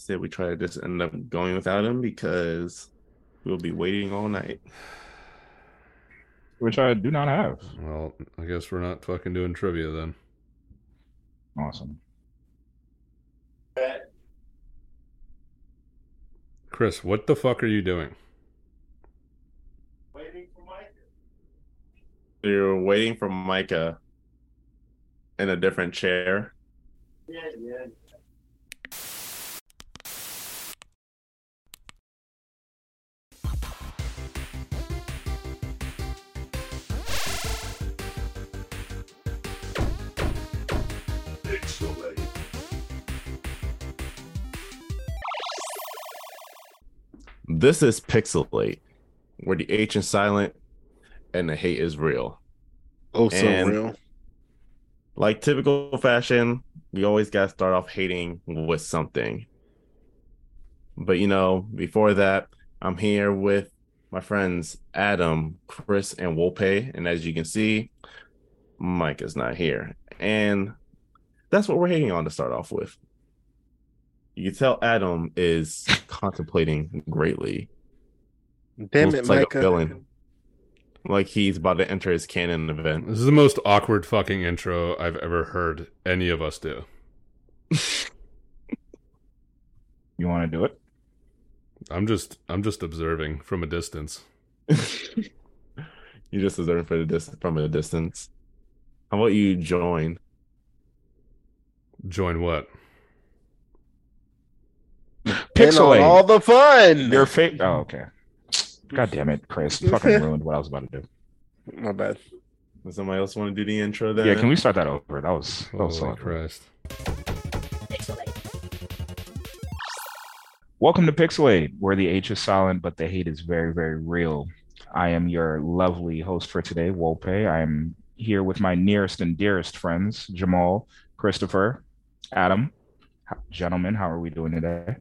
Said we try to just end up going without him because we'll be waiting all night. Which I do not have. Well, I guess we're not fucking doing trivia then. Awesome. Chris, what the fuck are you doing? Waiting for Micah. You're waiting for Micah in a different chair. Yeah, yeah. This is PixelHate, where the H is silent and the hate is real. Oh, so And- real. Like typical fashion, we always got to start off hating with something. But you know, before that, I'm here with my friends Adam, Chris, and Wopeh. And as you can see, Mike is not here. And that's what we're hating on to start off with. You can tell Adam is contemplating greatly. Damn Looks it, like a villain. Like he's about to enter his canon event. This is the most awkward fucking intro I've ever heard any of us do. You want to do it? I'm just I'm just observing from a distance. you just observe for the dis- from a distance. How about you join? Join what? And on PixelHate. all the fun. Your fate. Oh, okay. God damn it, Chris! You fucking ruined what I was about to do. My bad. Does somebody else want to do the intro then? Yeah, can we start that over? That was that was so Holy awkward. Christ. Welcome to PixelHate, where the H is silent, but the hate is very, very real. I am your lovely host for today, Wopeh. I am here with my nearest and dearest friends, Jamal, Christopher, Adam. Gentlemen, how are we doing today?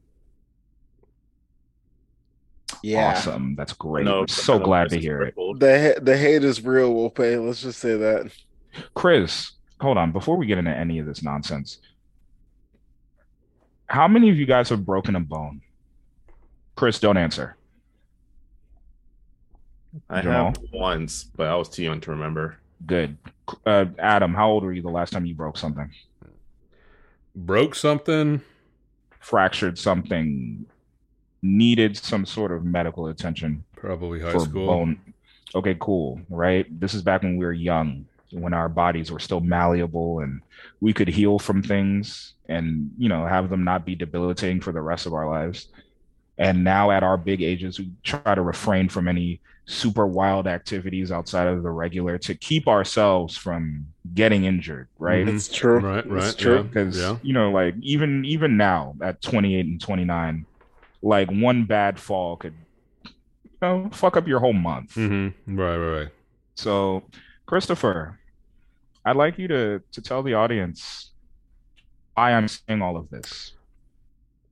Yeah. Awesome. That's great. No, I'm so glad to hear it. The the hate is real, Wopeh. Let's just say that. Chris, hold on. Before we get into any of this nonsense, how many of you guys have broken a bone? Chris, don't answer. I Jamal? have once, but I was too young to remember. Good. Uh, Adam, how old were you the last time you broke something? Broke something. Fractured something? Needed some sort of medical attention Probably high for school. bone? Okay, cool. Right. This is back when we were young, when our bodies were still malleable and we could heal from things and, you know, have them not be debilitating for the rest of our lives. And now at our big ages, we try to refrain from any super wild activities outside of the regular to keep ourselves from getting injured, right? Mhm. It's true. Right, It's right. true. Yeah. because yeah. you know like even even now at 28 and 29 like one bad fall could you know fuck up your whole month Mm-hmm. Right, right, right. so christopher i'd like you to to tell the audience why i'm saying all of this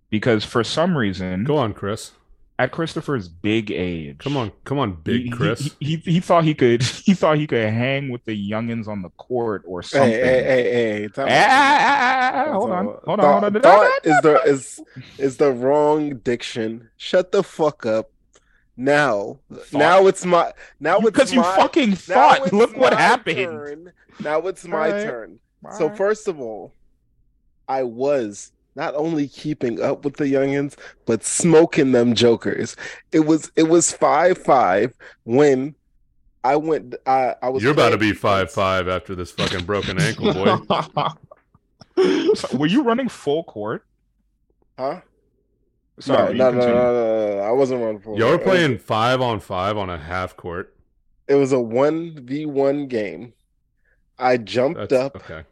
because for some reason Go on, Chris. At christopher's big age Come on, come on, he, big Chris. he, he, he thought he could he thought he could hang with the youngins on the court or Hey, something hey, hey, hey. time Ah, out. ah, ah, hold on Thought- hold on hold on thought is the is is the wrong diction. Shut the fuck up. Now, now it's my now it's because you my, fucking now thought. it's Look what my happened. turn. Now it's my Alright. turn. So Alright. first of all, I was not only keeping up with the youngins, but smoking them jokers. It was it was five five when I went. I I was. You're about to be five five after this fucking broken ankle, boy. Were you running full court? Huh? Sorry, no, you no, no, no, no, no, I wasn't running for. Y'all were it. It was- playing five on five on a half court. It was a one v one game. I jumped That's up. okay.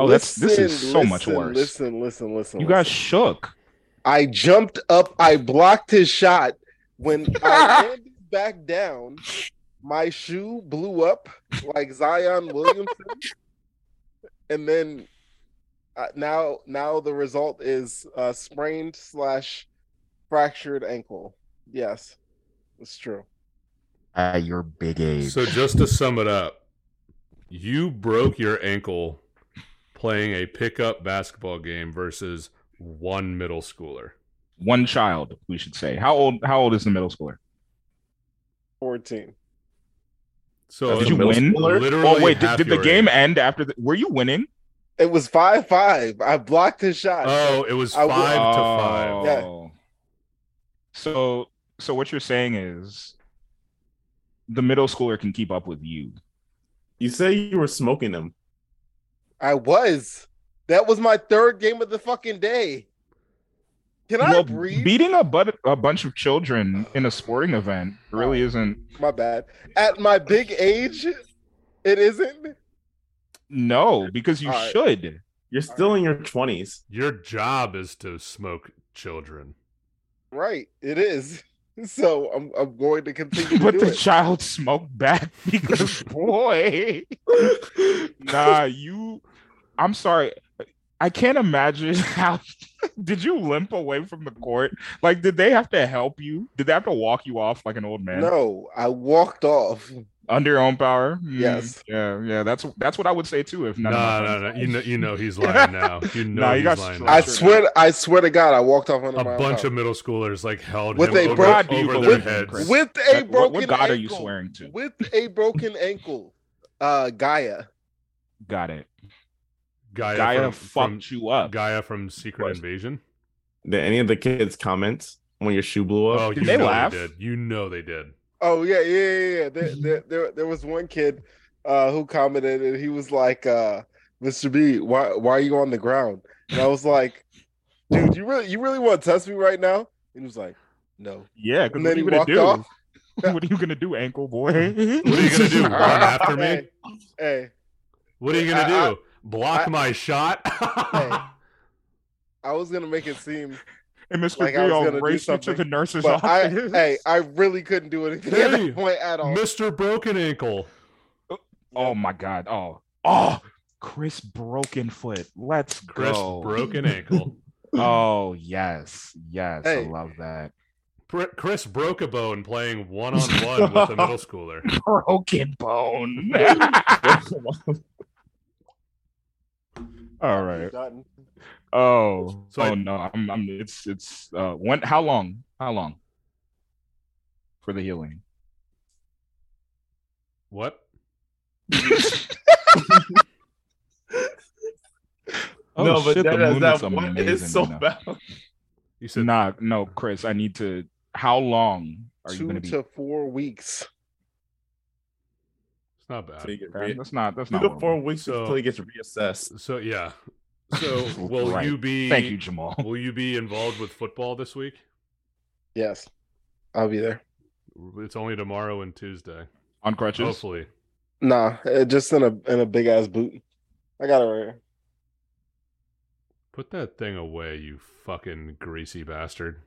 Oh, that's this is Listen, so much worse. Listen, listen, listen. you guys listen. shook. I jumped up. I blocked his shot. When I landed back down, my shoe blew up like Zion Williamson, and then uh, now now the result is uh, sprained slash fractured ankle. Yes, it's true. At your big age. So just to sum it up, you broke your ankle playing a pickup basketball game versus one middle schooler. One child, we should say. How old? How old is the middle schooler? 14. So Did you win? schooler? Oh, literally Oh wait, did, did the your game age. end after? The, were you winning? It was 5 5. I blocked his shot. Oh, it was I five w- to oh. five. Yeah. Oh. So, so what you're saying is, the middle schooler can keep up with you. You say you were smoking them. I was. That was my third game of the fucking day. Can I well, breathe? beating a, but- a bunch of children in a sporting event really oh, isn't. my bad. At my big age, it isn't. No, because you All right. should. You're still in your twenties. Your job is to smoke children. Right. It is. So I'm I'm going to continue to But do the it. child smoked back because boy, nah, you. I'm sorry. I can't imagine how. Did you limp away from the court? Like, did they have to help you? Did they have to walk you off like an old man no, I walked off. under your own power? Mm, Yes. Yeah, yeah. That's that's what I would say too. If No, none of my no, no. You know, you know he's lying now. You know Nah, you he's got lying. I Sure. swear I swear to God, I walked off under A my own bunch power. of middle schoolers like held With him a over, bro- God do you over their in, heads. Chris? with a broken what, God are you swearing to? With a broken ankle. Uh Gaia. Got it. Gaia, Gaia from, fucked from, you up. Gaia from Secret Invasion. Did any of the kids comment when your shoe blew up? Oh, Did they know laugh? they did. You know they did. Oh yeah, yeah, yeah, yeah. There, there, there, there was one kid uh, who commented, and he was like, uh, "Mr. B, why, why are you on the ground?" And I was like, "Dude, you really, you really want to test me right now?" And he was like, "No." Yeah, because And what then are he you gonna walked do? off. what are you gonna do, ankle boy? What are you gonna do? Run after me? Hey, hey, What are you gonna I- do? Block I- my shot? Hey. I was gonna make it seem, And Mr. Like B, I was I'll gonna do race you to something, the nurse's but I, hey, I really couldn't do anything at Hey, that point at all. Mr. Broken Ankle. Oh, oh my god. Oh, oh, Chris Broken Foot. Let's Chris go. Broken Ankle. Oh yes, yes, I love that. Br- Chris broke a bone playing one on one with a middle schooler. Broken bone. All right. Oh, So oh I- no. I'm, I'm. It's, it's. Uh, when? How long? How long? For the healing. What? Oh, no, but shit, that, the that, moon that is one amazing is so right bad. You said Nah, no, Chris. I need to. How long are you Two going to be? Two to four weeks. It's not bad. So you get Okay, re- That's not. That's not. to what four we're- weeks So- until he gets reassessed. So yeah. So will Right. you be Thank you, Jamal. Will you be involved with football this week? Yes, I'll be there. It's only tomorrow and Tuesday. On crutches. Hopefully. Nah, uh, just in a in a big ass boot. I got it right here. Put that thing away, you fucking greasy bastard.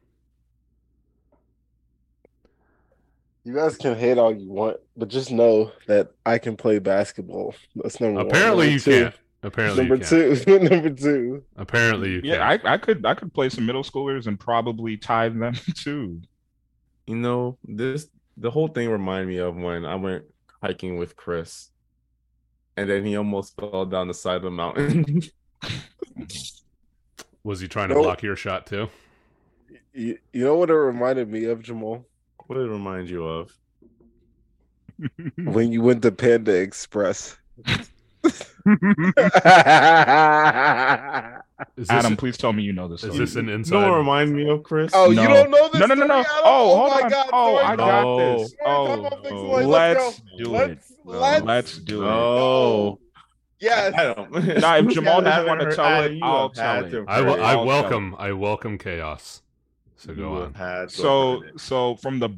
You guys can hate all you want, but just know that I can play basketball. That's number one. Apparently you two- can't. Apparently Number you can't. two. number two. Apparently you Yeah, can't. I, I could I could play some middle schoolers and probably tie them too. You know, this the whole thing reminded me of when I went hiking with Chris, and then he almost fell down the side of the mountain. Was he trying to Nope. block your shot too? You, you know what it reminded me of, Jamal? What did it remind you of? When you went to Panda Express. Is this, Adam, please tell me you know this. is story. this an You inside? know what remind me of Chris? oh, No. you don't know this? No, no, no, no. story, Adam? Oh, oh, hold my on. God, oh, story I got No. this. Story time Oh, no. Let's do let's, it. No. Let's, Let's do it. Oh, Yes. Adam. Nah, if Jamal doesn't want to tell Adam, it, I'll tell it. I, will, heard I I'll tell welcome I welcome chaos. So go on. had so have so from the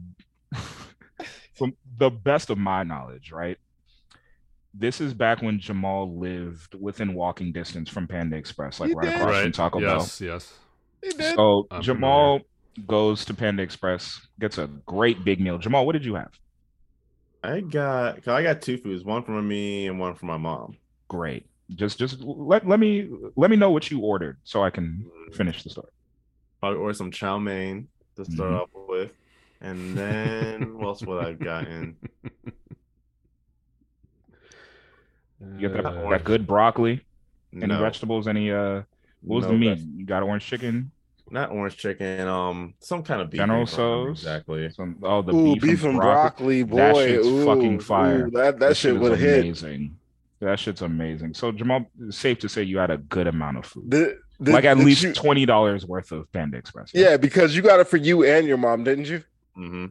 from the best of my knowledge, right? This is back when Jamal lived within walking distance from Panda Express, like He right did. across from Right. Taco Bell. Yes, yes. So I'm Jamal goes to Panda Express, gets a great big meal. Jamal, what did you have? I got, 'cause I got two foods, one from me and one from my mom. Great. Just just let let me let me know what you ordered so I can mm. finish the story. Probably ordered some chow mein to start Mhm. off with, and then what's what else would I've gotten? You get that, Uh, that good broccoli, any No, vegetables, any uh what was the meat? veg- You got orange chicken? not orange chicken. Um, some kind of beef. General I don't remember Tso's? Exactly. Some, oh, the Ooh, beef, beef, and broccoli, boy. That shit's ooh, fucking fire. ooh, that that, shit is would have hit. amazing. That shit's amazing. So Jamal, safe to say you had a good amount of food, The, the, like at least you- twenty dollars worth of Panda Express. right? yeah, because you got it for you and your mom, didn't you? hmm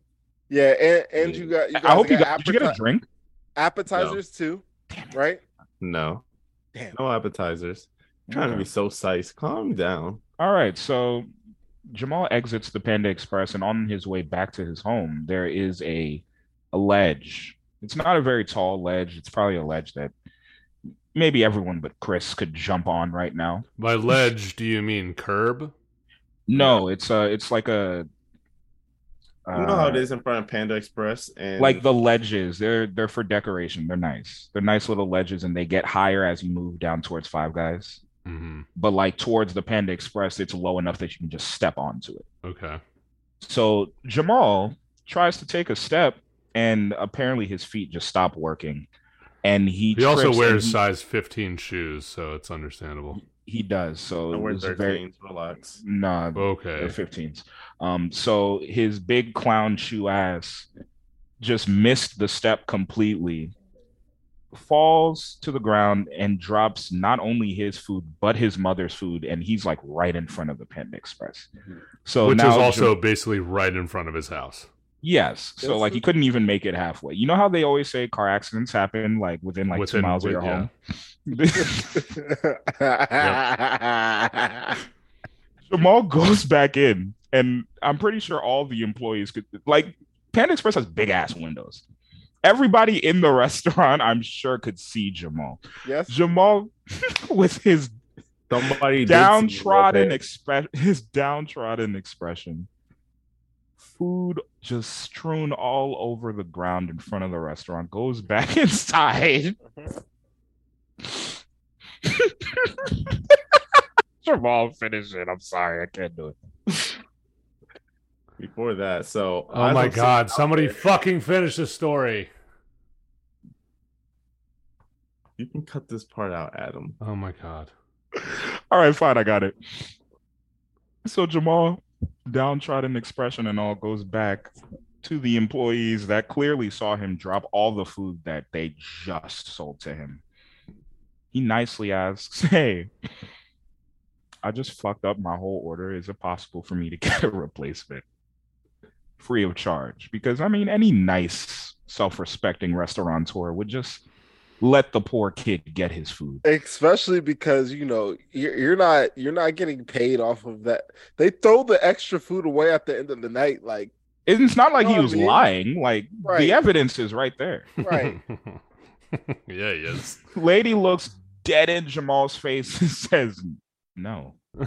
Yeah, and, and Yeah. you got. You I hope you guys got. Did you get a drink? appetizers too, right? No, Damn. no appetizers. trying to be so size. Calm down. All right, so Jamal exits the Panda Express, and on his way back to his home, there is a a ledge. It's not a very tall ledge. It's probably a ledge that maybe everyone but Chris could jump on right now. By ledge, do you mean curb? No, it's uh it's like a You know how it uh, in front of Panda Express, and like the ledges. They're they're for decoration. They're nice. They're nice little ledges, and they get higher as you move down towards Five Guys. hmm But like towards the Panda Express, it's low enough that you can just step onto it. Okay. So Jamal tries to take a step, and apparently his feet just stop working, and he He also wears he, size 15 shoes, so it's understandable. he does so I it wear was a very 13s. Relax. nah Okay. 15s. Um, so his big clown shoe ass just missed the step completely, falls to the ground and drops not only his food but his mother's food, and he's like right in front of the Panda Express. So Which now is Jam- also basically right in front of his house. Yes. So That's like he couldn't even make it halfway. You know how they always say car accidents happen like within like two miles of your yeah. home? Jamal goes back in, and I'm pretty sure all the employees could like Panda Express has big ass windows. Everybody in the restaurant, I'm sure, could see Jamal. yes. Jamal with his Somebody did downtrodden with expression his downtrodden expression food just strewn all over the ground in front of the restaurant goes back inside Jamal finish it I'm sorry I can't do it before that. So Oh my I'm god, somebody there- fucking finish the story. you can cut this part out, Adam. Oh my god. all right fine I got it so Jamal downtrodden expression and all goes back to the employees that clearly saw him drop all the food that they just sold to him. He nicely asks, Hey, I just fucked up my whole order. Is it possible for me to get a replacement free of charge? Because I mean, any nice, self respecting restaurateur would just let the poor kid get his food. Especially because you know you're, you're not you're not getting paid off of that. They throw the extra food away at the end of the night, like It's not like You he know what I was mean? lying. Like Right. the evidence is right there. Right. yeah, he is. Lady looks dead in Jamal's face and says, No.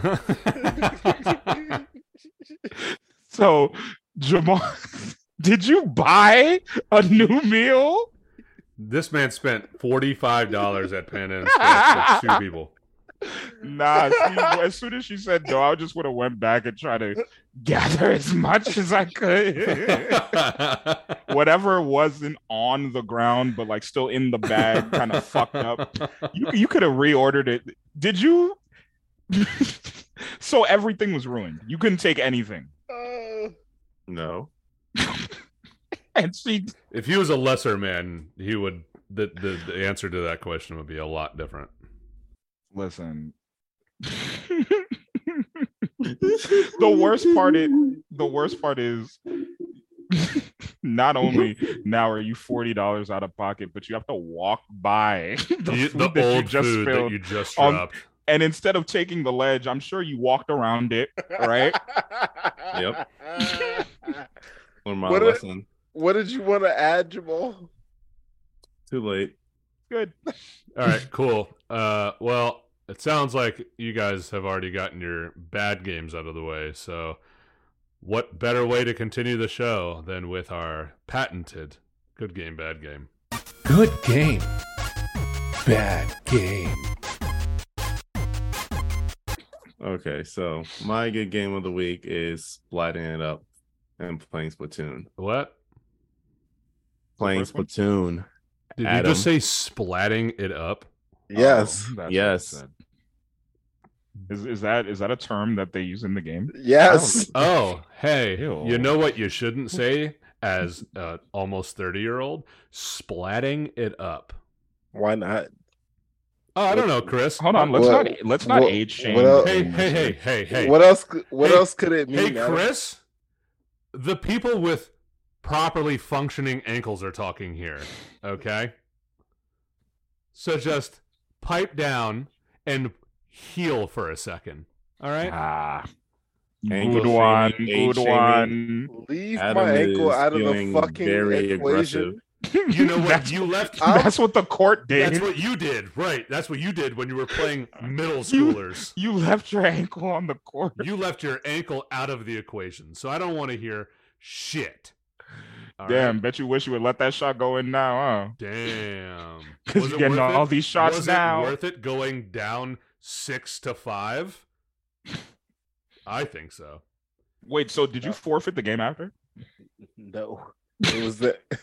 So, Jamal, did you buy a new meal? This man spent $45 at Panda Express for two people. Nah, see, as soon as she said no, I just would have went back and tried to gather as much as I could. Whatever wasn't on the ground, but like still in the bag, kind of fucked up. You you could have reordered it. Did you? so everything was ruined. You couldn't take anything. uh, No. And she if he was a lesser man, he would the, the the answer to that question would be a lot different. listen. the worst part is the worst part is not only now are you forty dollars out of pocket, but you have to walk by the, You- food the that you old just food that you just on- dropped. and instead of taking the ledge, I'm sure you walked around it. Right. Yep. Learn my What a- lesson. What did you want to add, Jamal? Too late. Good. All right, cool. Uh, well, it sounds like you guys have already gotten your bad games out of the way. So, what better way to continue the show than with our patented good game, bad game? Good game. Bad game. Okay, so my good game of the week is splatting it up and playing Splatoon. What Playing first? Splatoon. did Adam. you just say? Splatting it up. Yes. Oh, that's what it Yes. Is is that is that a term that they use in the game? Yes. Oh, hey, Ew. you know what you shouldn't say as a almost 30 year old? Splatting it up. Why not? Oh, I don't know, Chris. Hold on, let's What- not let's not what- age shame. what Hey, hey, hey, hey, hey. What else? What Hey- else could it mean? Hey, Adam? Chris. The people with properly functioning ankles are talking here, okay? So just pipe down and heal for a second. All right? Ah, Ankle good one, shaming, good one. Leave Adam my ankle out of the fucking very equation. You know what? That's, You left I'm- that's what the court did. That's what you did, right? That's what you did when you were playing middle schoolers. you left your ankle on the court. You left your ankle out of the equation, so I don't want to hear shit. All Damn, right? bet you wish you would let that shot go in now, huh? Damn. Because Was you're it getting worth all it? these shots Was now. it worth it going down six to five? I think so. Wait, so did you forfeit the game after? No, it was the.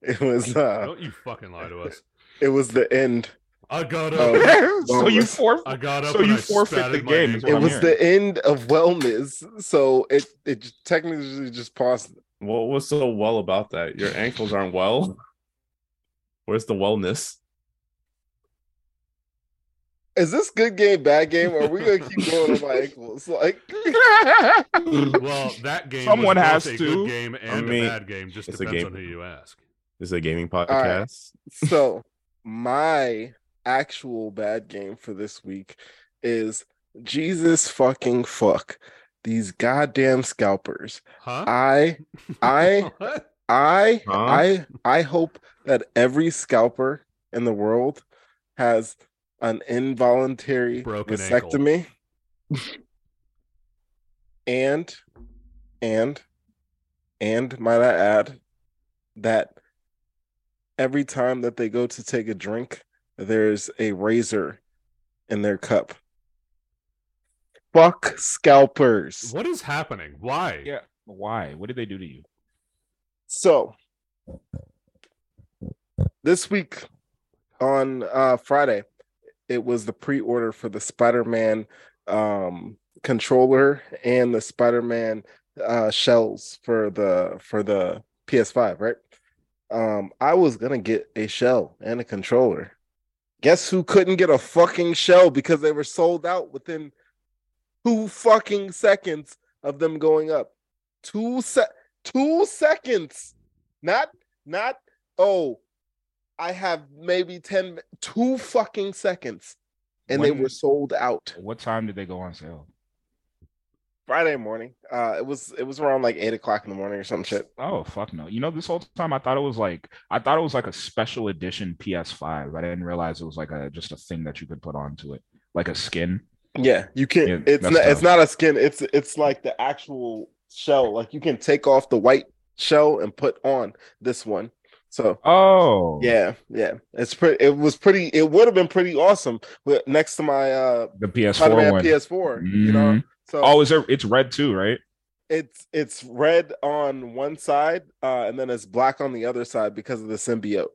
It was uh. Don't you fucking lie to us. It was the end. I got up. Oh. so you forfeit. I got up. so and you I forfeit the game is ankle. what It I'm was hearing. the end of wellness, so it it technically just paused. What was so well about that? Your ankles aren't well. Where's the wellness? Is this good game, bad game? Or are we gonna keep going on my ankles? Like, Well, that game. Someone has a to. good game and mean, a bad game. Just it's depends game. on who you ask. This is a gaming podcast. right. so my actual bad game for this week is Jesus fucking fuck these goddamn scalpers. Huh? I I I Huh? I I hope that every scalper in the world has an involuntary Broken vasectomy. and and and might I add that every time that they go to take a drink, there's a razor in their cup. Fuck scalpers. What is happening? Why? Yeah. Why? What did they do to you? So this week on uh Friday, it was the pre-order for the Spider-Man um controller and the Spider-Man uh shells for the for the PS5, right? Um I was gonna get a shell and a controller. Guess who couldn't get a fucking shell because they were sold out within two fucking seconds of them going up. Two se- two seconds. Not not oh, I have maybe 10 two fucking seconds and they were sold out. What time did they go on sale? Friday morning. Uh it was it was around like eight o'clock in the morning or some shit. Oh fuck no! You know, this whole time I thought it was like I thought it was like a special edition PS5. I didn't realize it was like a just a thing that you could put onto it, like a skin. Yeah, you can Yeah, it's that's not it's not a skin, it's it's like the actual shell. Like you can take off the white shell and put on this one. So Oh, yeah, yeah. It's pretty it was pretty it would have been pretty awesome with next to my uh the PS4 Spider-Man one. PS4, you know. So Oh, is there? It's red too, right? it's it's red on one side, uh, and then it's black on the other side because of the symbiote.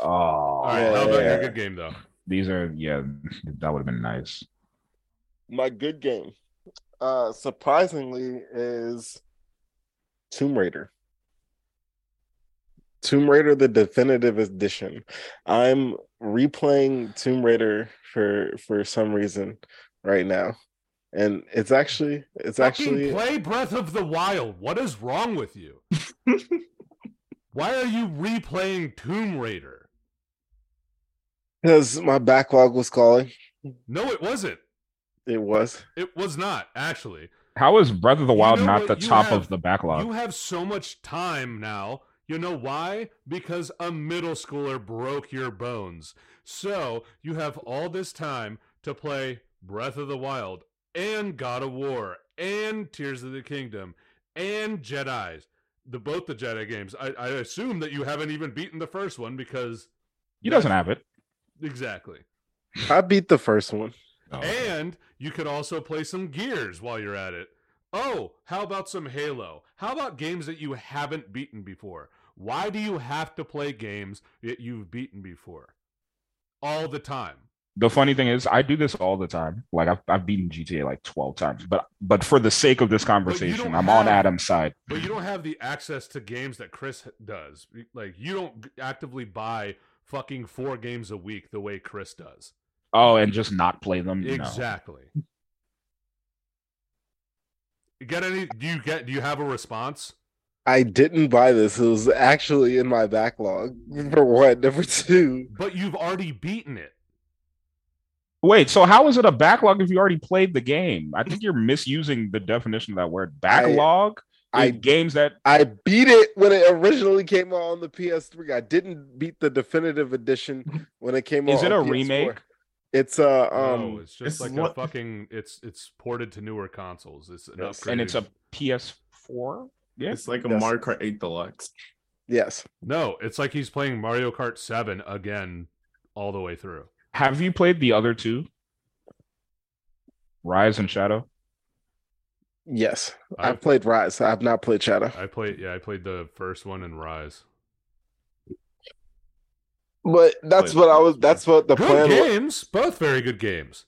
Oh, All right. How about your Yeah. good game though? these are yeah. That would have been nice. My good game, uh, surprisingly, is Tomb Raider. Tomb Raider, the definitive edition. I'm replaying Tomb Raider for for some reason right now, and it's actually it's Fucking actually play Breath of the Wild. What is wrong with you? Why are you replaying Tomb Raider? because my backlog was calling. No, it wasn't. It was. It was not actually. How is Breath of the You Wild know not what? the top have- of the backlog? You have so much time now. You know why? Because a middle schooler broke your bones. So you have all this time to play Breath of the Wild and God of War and Tears of the Kingdom and Jedi's. The both the Jedi games. I, I assume that you haven't even beaten the first one because he doesn't have it. exactly. I beat the first one. Oh. And you could also play some Gears while you're at it. Oh, how about some Halo? How about games that you haven't beaten before? Why do you have to play games that you've beaten before? All the time. The funny thing is, I do this all the time. Like I've, I've beaten GTA like twelve times, but but for the sake of this conversation, I'm on Adam's side. But you don't have the access to games that Chris does. Like you don't actively buy fucking four games a week the way Chris does. Oh, and just not play them. No. Exactly. You get any? Do you get? Do you have a response? I didn't buy this. It was actually in my backlog. For one, number two. But you've already beaten it. Wait, so how is it a backlog if you already played the game? I think you're misusing the definition of that word. Backlog. I- in games that I beat it when it originally came out on the PS3. I didn't beat the definitive edition when it came out. is it a PS4. remake? It's uh no, um it's just it's like what- a fucking. It's it's ported to newer consoles. It's an Yes. and it's a PS4. Yeah. It's like a Yes. Mario Kart 8 Deluxe. yes. no. It's like he's playing Mario Kart Seven again, all the way through. Have you played the other two? Rise and Shadow. I- Yes. I've played Rise. I've not played Shadow. I played. Yeah, I played the first one and Rise. But that's what I was that's what the good plan was. games, both very good games.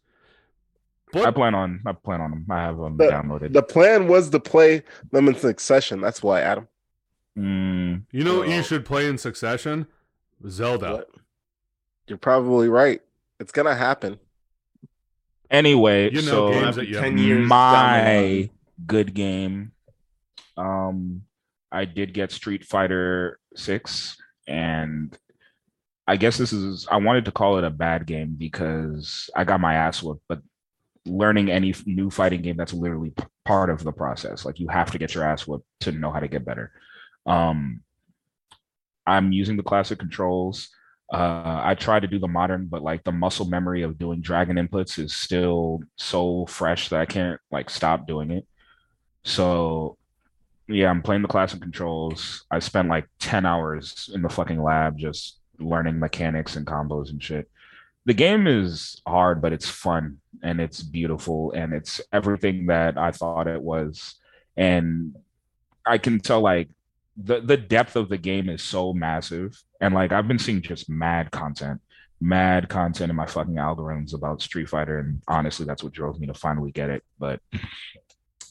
I plan on. I plan on them. I have them The- downloaded. The plan was to play them in succession. That's why, Adam. Mm, you know what you should play in succession? Zelda. What? You're probably right. It's gonna happen. anyway, You know so games that you 10 years my good game. Um, I did get Street Fighter Six, and I guess this is. I wanted to call it a bad game because I got my ass whooped. But learning any new fighting game that's literally part of the process. Like you have to get your ass whooped to know how to get better. Um, I'm using the classic controls. Uh, I try to do the modern, but like the muscle memory of doing dragon inputs is still so fresh that I can't like stop doing it. So yeah, I'm playing the classic controls. I spent like 10 hours in the fucking lab just learning mechanics and combos and shit. The game is hard, but it's fun and it's beautiful and it's everything that I thought it was. And I can tell like the the depth of the game is so massive and like i've been seeing just mad content mad content in my fucking algorithms about street fighter and honestly that's what drove me to finally get it but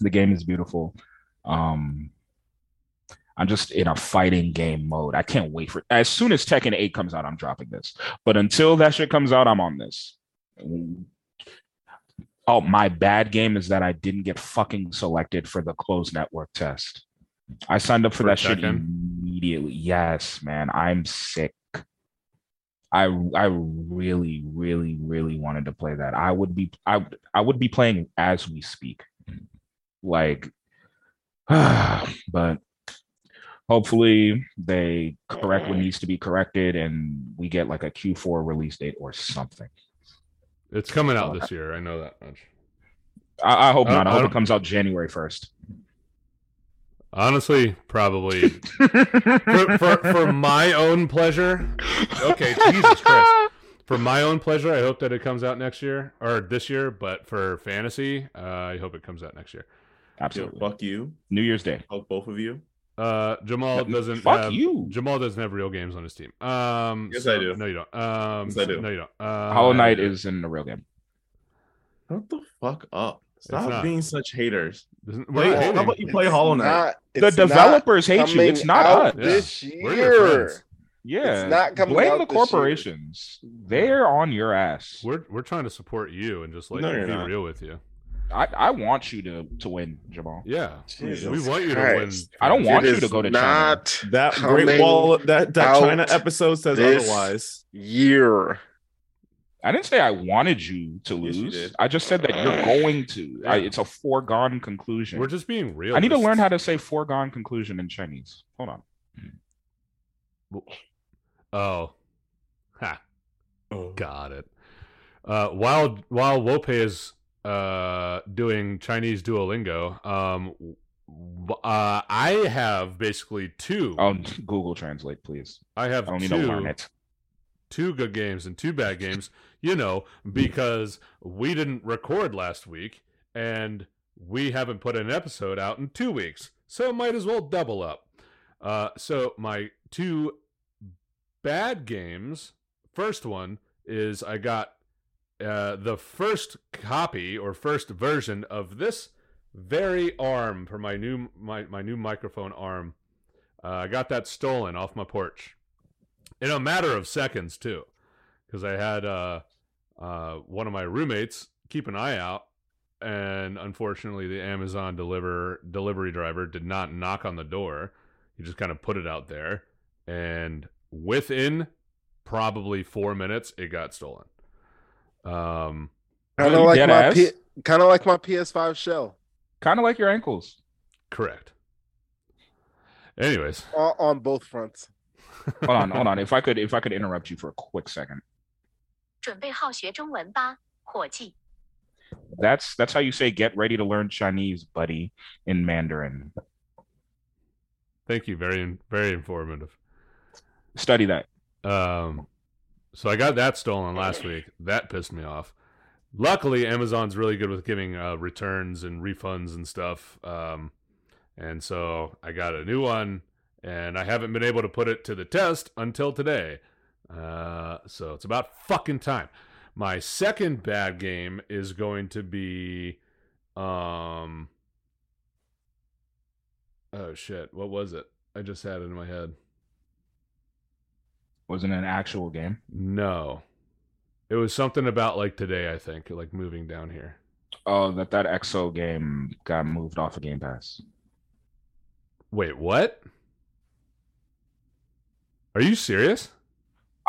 the game is beautiful um i'm just in a fighting game mode i can't wait for as soon as tekken 8 comes out i'm dropping this but until that shit comes out i'm on this oh my bad game is that i didn't get fucking selected for the closed network test I signed up for, For that shit immediately. Yes, man. I'm sick. I I really, really, really wanted to play that. I would be I I would be playing as we speak. Like but hopefully they correct what needs to be corrected and we get like a Q4 release date or something. It's coming out this year. I know that much. I, I hope I- not. I I hope don't- it comes out January 1st. Honestly, probably for, for for my own pleasure. Okay, Jesus Christ. For my own pleasure, I hope that it comes out next year or this year. But for fantasy, uh, I hope it comes out next year. Yo, Absolutely. fuck you. New Year's Day. Fuck both of you. Uh, Jamal doesn't fuck have you. Jamal doesn't have real games on his team. Um, Yes, so- I do. No, you don't. Um, Yes, I do. No, you don't. Uh, Hollow Knight is in the real game. Shut the fuck up. Stop not. being such haters. Isn't- Play, how hating. about you play Hollow Knight? Not, The developers hate you. It's not us. This We're year. Yeah, It's not coming blame out the this year. corporations. They're on your ass. We're we're trying to support you and just like No, you're be not. real with you. I, I want you to to win, Jamal. Yeah, Jesus we want you Christ. to win. I don't want It you to go to China. That Great Wall, that that China episode says this otherwise. year. I didn't say I wanted you to Yes, you lose. I just said that you're going to. I, it's a foregone conclusion. We're just being real. I need to learn how to say foregone conclusion in Chinese. Hold on. Oh, ha, got it. Uh, while while Wopeh is uh doing Chinese Duolingo, um, uh, I have basically two. Oh, Google Translate, please. I have I don't need two. to learn it. two good games and two bad games, you know, because we didn't record last week and we haven't put an episode out in two weeks. So might as well double up. Uh, so my two bad games, first one is I got uh, the first copy or first version of this very arm for my new my, my new microphone arm. Uh, I got that stolen off my porch in a matter of seconds too, because I had uh, uh, one of my roommates keep an eye out, and unfortunately, the Amazon deliver delivery driver did not knock on the door. He just kind of put it out there, and within probably four minutes, it got stolen. Um, Kind you of like dead my ass? P- kind of like my PS5 shell Kind of like your ankles. correct. Anyways, on, on both fronts. Hold on, hold on. If I could, if I could interrupt you for a quick second. 准备好学中文吧，伙计。 That's that's how you say get ready to learn Chinese, buddy, in Mandarin. Thank you. Very, very informative. Study that. Um, so I got that stolen last week. That pissed me off. Luckily, Amazon's really good with giving uh, returns and refunds and stuff. Um, and so I got a new one, and I haven't been able to put it to the test until today. Uh, so it's about fucking time. My second bad game is going to be, um, oh shit, what was it? I just had it in my head. Wasn't an actual game. No. It was something about like today, I think, like moving down here. Oh, that that EXO game got moved off of Game Pass. Wait, what? Are you serious?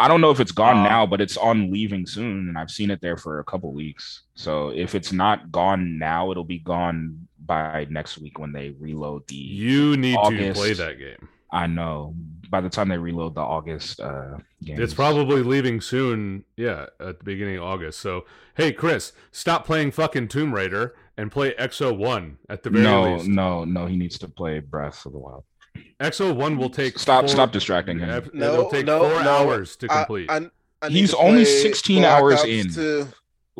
I don't know if it's gone now, but it's on leaving soon, and I've seen it there for a couple weeks. So if it's not gone now, it'll be gone by next week when they reload the. You need to play that game. I know. By the time they reload the August uh games. It's probably leaving soon. Yeah, at the beginning of August. So, hey, Chris, stop playing fucking Tomb Raider and play Exo One at the very no, least. no, no. no. He needs to play Breath of the Wild. Exo One will take Stop, four- stop distracting him. It'll No, take no, four no. hours to complete. I, I need He's to only 16 Black hours Ops in. 2.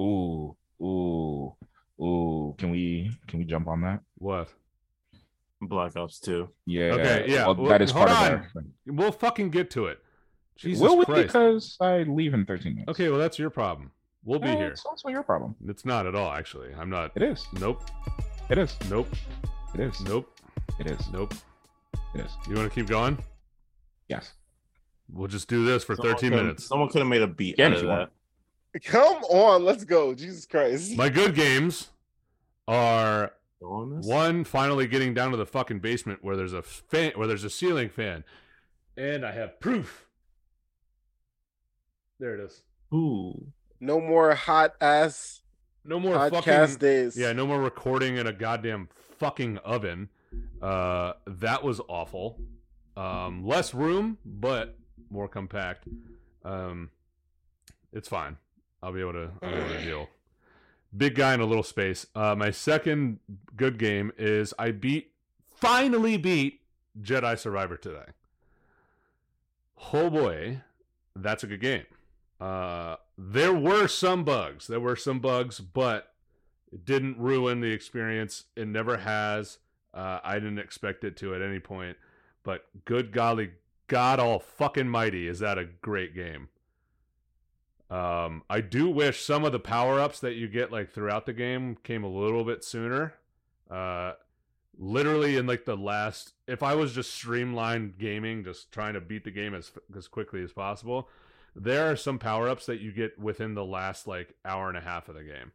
Ooh, ooh, ooh. Can we can we jump on that? what? Black Ops 2. Yeah. Okay, yeah, Well, well, that is hold part on. of our thing. We'll fucking get to it. Jesus Will we? Christ. Because I leave in 13 minutes. Okay, well that's your problem. We'll be Eh, here. It's also your problem. It's not at all, actually. I'm not. It is. Nope. It is. Nope. It is. Nope. It is. Nope. It is. You want to keep going? Yes. We'll just do this for Someone 13 minutes. Someone could have made a beat Again, out of that. Come on, let's go. Jesus Christ. My good games are On this? One finally getting down to the fucking basement where there's a fan where there's a ceiling fan. And I have proof. There it is. Ooh. no more hot ass No more podcast fucking days. Yeah, no more recording in a goddamn fucking oven. Uh, that was awful. Um, less room, but more compact. Um, it's fine. I'll be able to, I'll be able to deal. Big guy in a little space. Uh, my second good game is I beat, finally beat Jedi Survivor today. Oh boy, that's a good game. Uh, there were some bugs. There were some bugs, but it didn't ruin the experience. It never has. Uh, I didn't expect it to at any point. But good golly, God all fucking mighty, is that a great game? Um, I do wish some of the power ups that you get like throughout the game came a little bit sooner. Uh, literally in like the last, if I was just streamlined gaming, just trying to beat the game as as quickly as possible, there are some power ups that you get within the last like hour and a half of the game.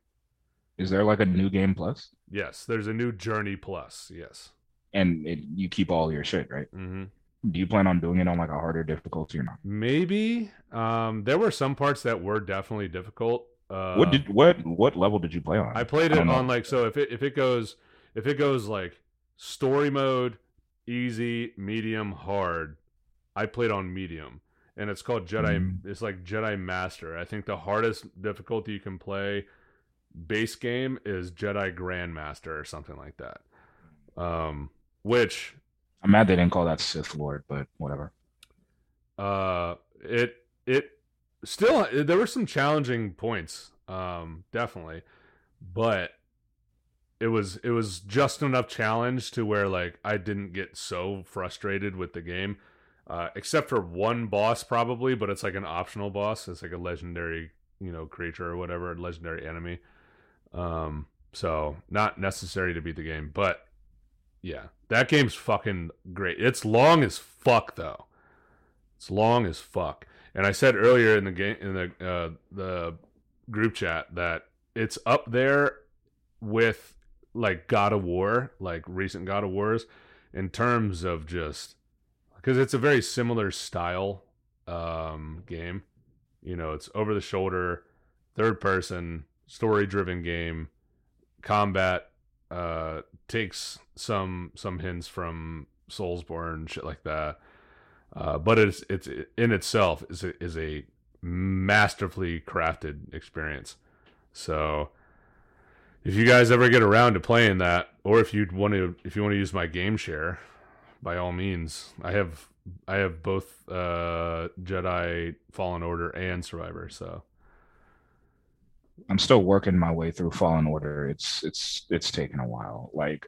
Is there like a new game plus? Yes, there's a new Journey Plus. Yes. And it, you keep all your shit, right? Mm-hmm. Do you plan on doing it on like a harder difficulty or not? Maybe. Um, there were some parts that were definitely difficult. Uh, what did what what level did you play on? I played it know. on like so if it if it goes if it goes like story mode, easy, medium, hard. I played on medium, and it's called Jedi. Mm. It's like Jedi Master. I think the hardest difficulty you can play base game is Jedi Grandmaster or something like that. Um, which I'm mad they didn't call that Sith Lord, but whatever. uh it it still there were some challenging points um definitely but it was it was just enough challenge to where like i didn't get so frustrated with the game uh except for one boss probably but it's like an optional boss it's like a legendary you know creature or whatever legendary enemy. Um, so not necessary to beat the game, but yeah, that game's fucking great. It's long as fuck though. It's long as fuck. And I said earlier in the game in the uh, the group chat that it's up there with like God of War, like recent God of Wars, in terms of just because it's a very similar style um, game. You know, it's over the shoulder, third person, story driven game. Combat uh, takes some some hints from Soulsborne shit like that. Uh, but it's it's in itself is a, is a masterfully crafted experience. So if you guys ever get around to playing that, or if you want to if you want to use my game share, by all means, I have I have both uh, Jedi Fallen Order and Survivor. So I'm still working my way through Fallen Order. It's it's it's taken a while. Like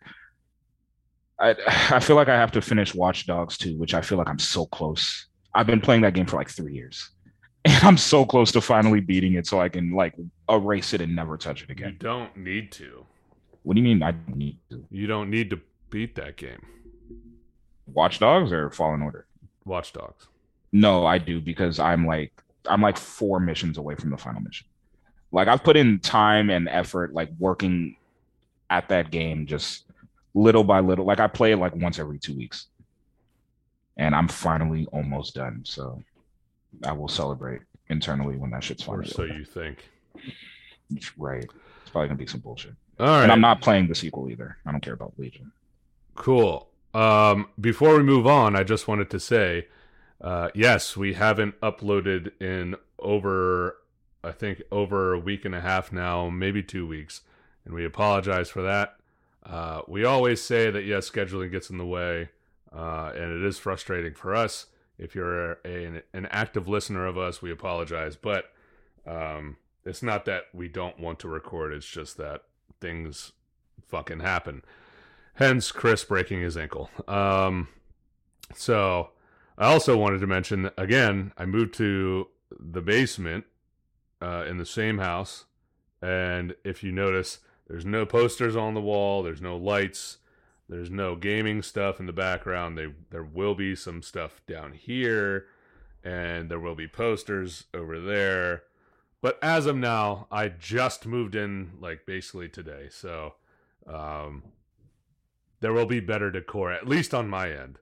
I I feel like I have to finish Watch Dogs 2, which I feel like I'm so close. I've been playing that game for like three years. And I'm so close to finally beating it so I can like erase it and never touch it again. you don't need to. What do you mean I need to? You don't need to beat that game. Watch Dogs or Fallen Order? Watch Dogs. No, I do because I'm like I'm like four missions away from the final mission. Like I've put in time and effort like working at that game just little by little. Like I play it like once every two weeks. And I'm finally almost done. So I will celebrate internally when that shit's Or finally so over. you think. right. It's probably gonna be some bullshit. All right. And I'm not playing the sequel either. I don't care about Legion. Cool. Um, before we move on, I just wanted to say, uh, yes, we haven't uploaded in over, I think, over a week and a half now, maybe two weeks, and we apologize for that. Uh, we always say that yes, scheduling gets in the way, uh, and it is frustrating for us. If you're a, an, an active listener of us, we apologize, but um, it's not that we don't want to record. It's just that things fucking happen hence Chris breaking his ankle. Um, so I also wanted to mention again, I moved to the basement uh, in the same house, and if you notice, there's no posters on the wall, there's no lights, there's no gaming stuff in the background. They there will be some stuff down here, and there will be posters over there. But as of now, I just moved in like basically today, so um, there will be better decor, at least on my end.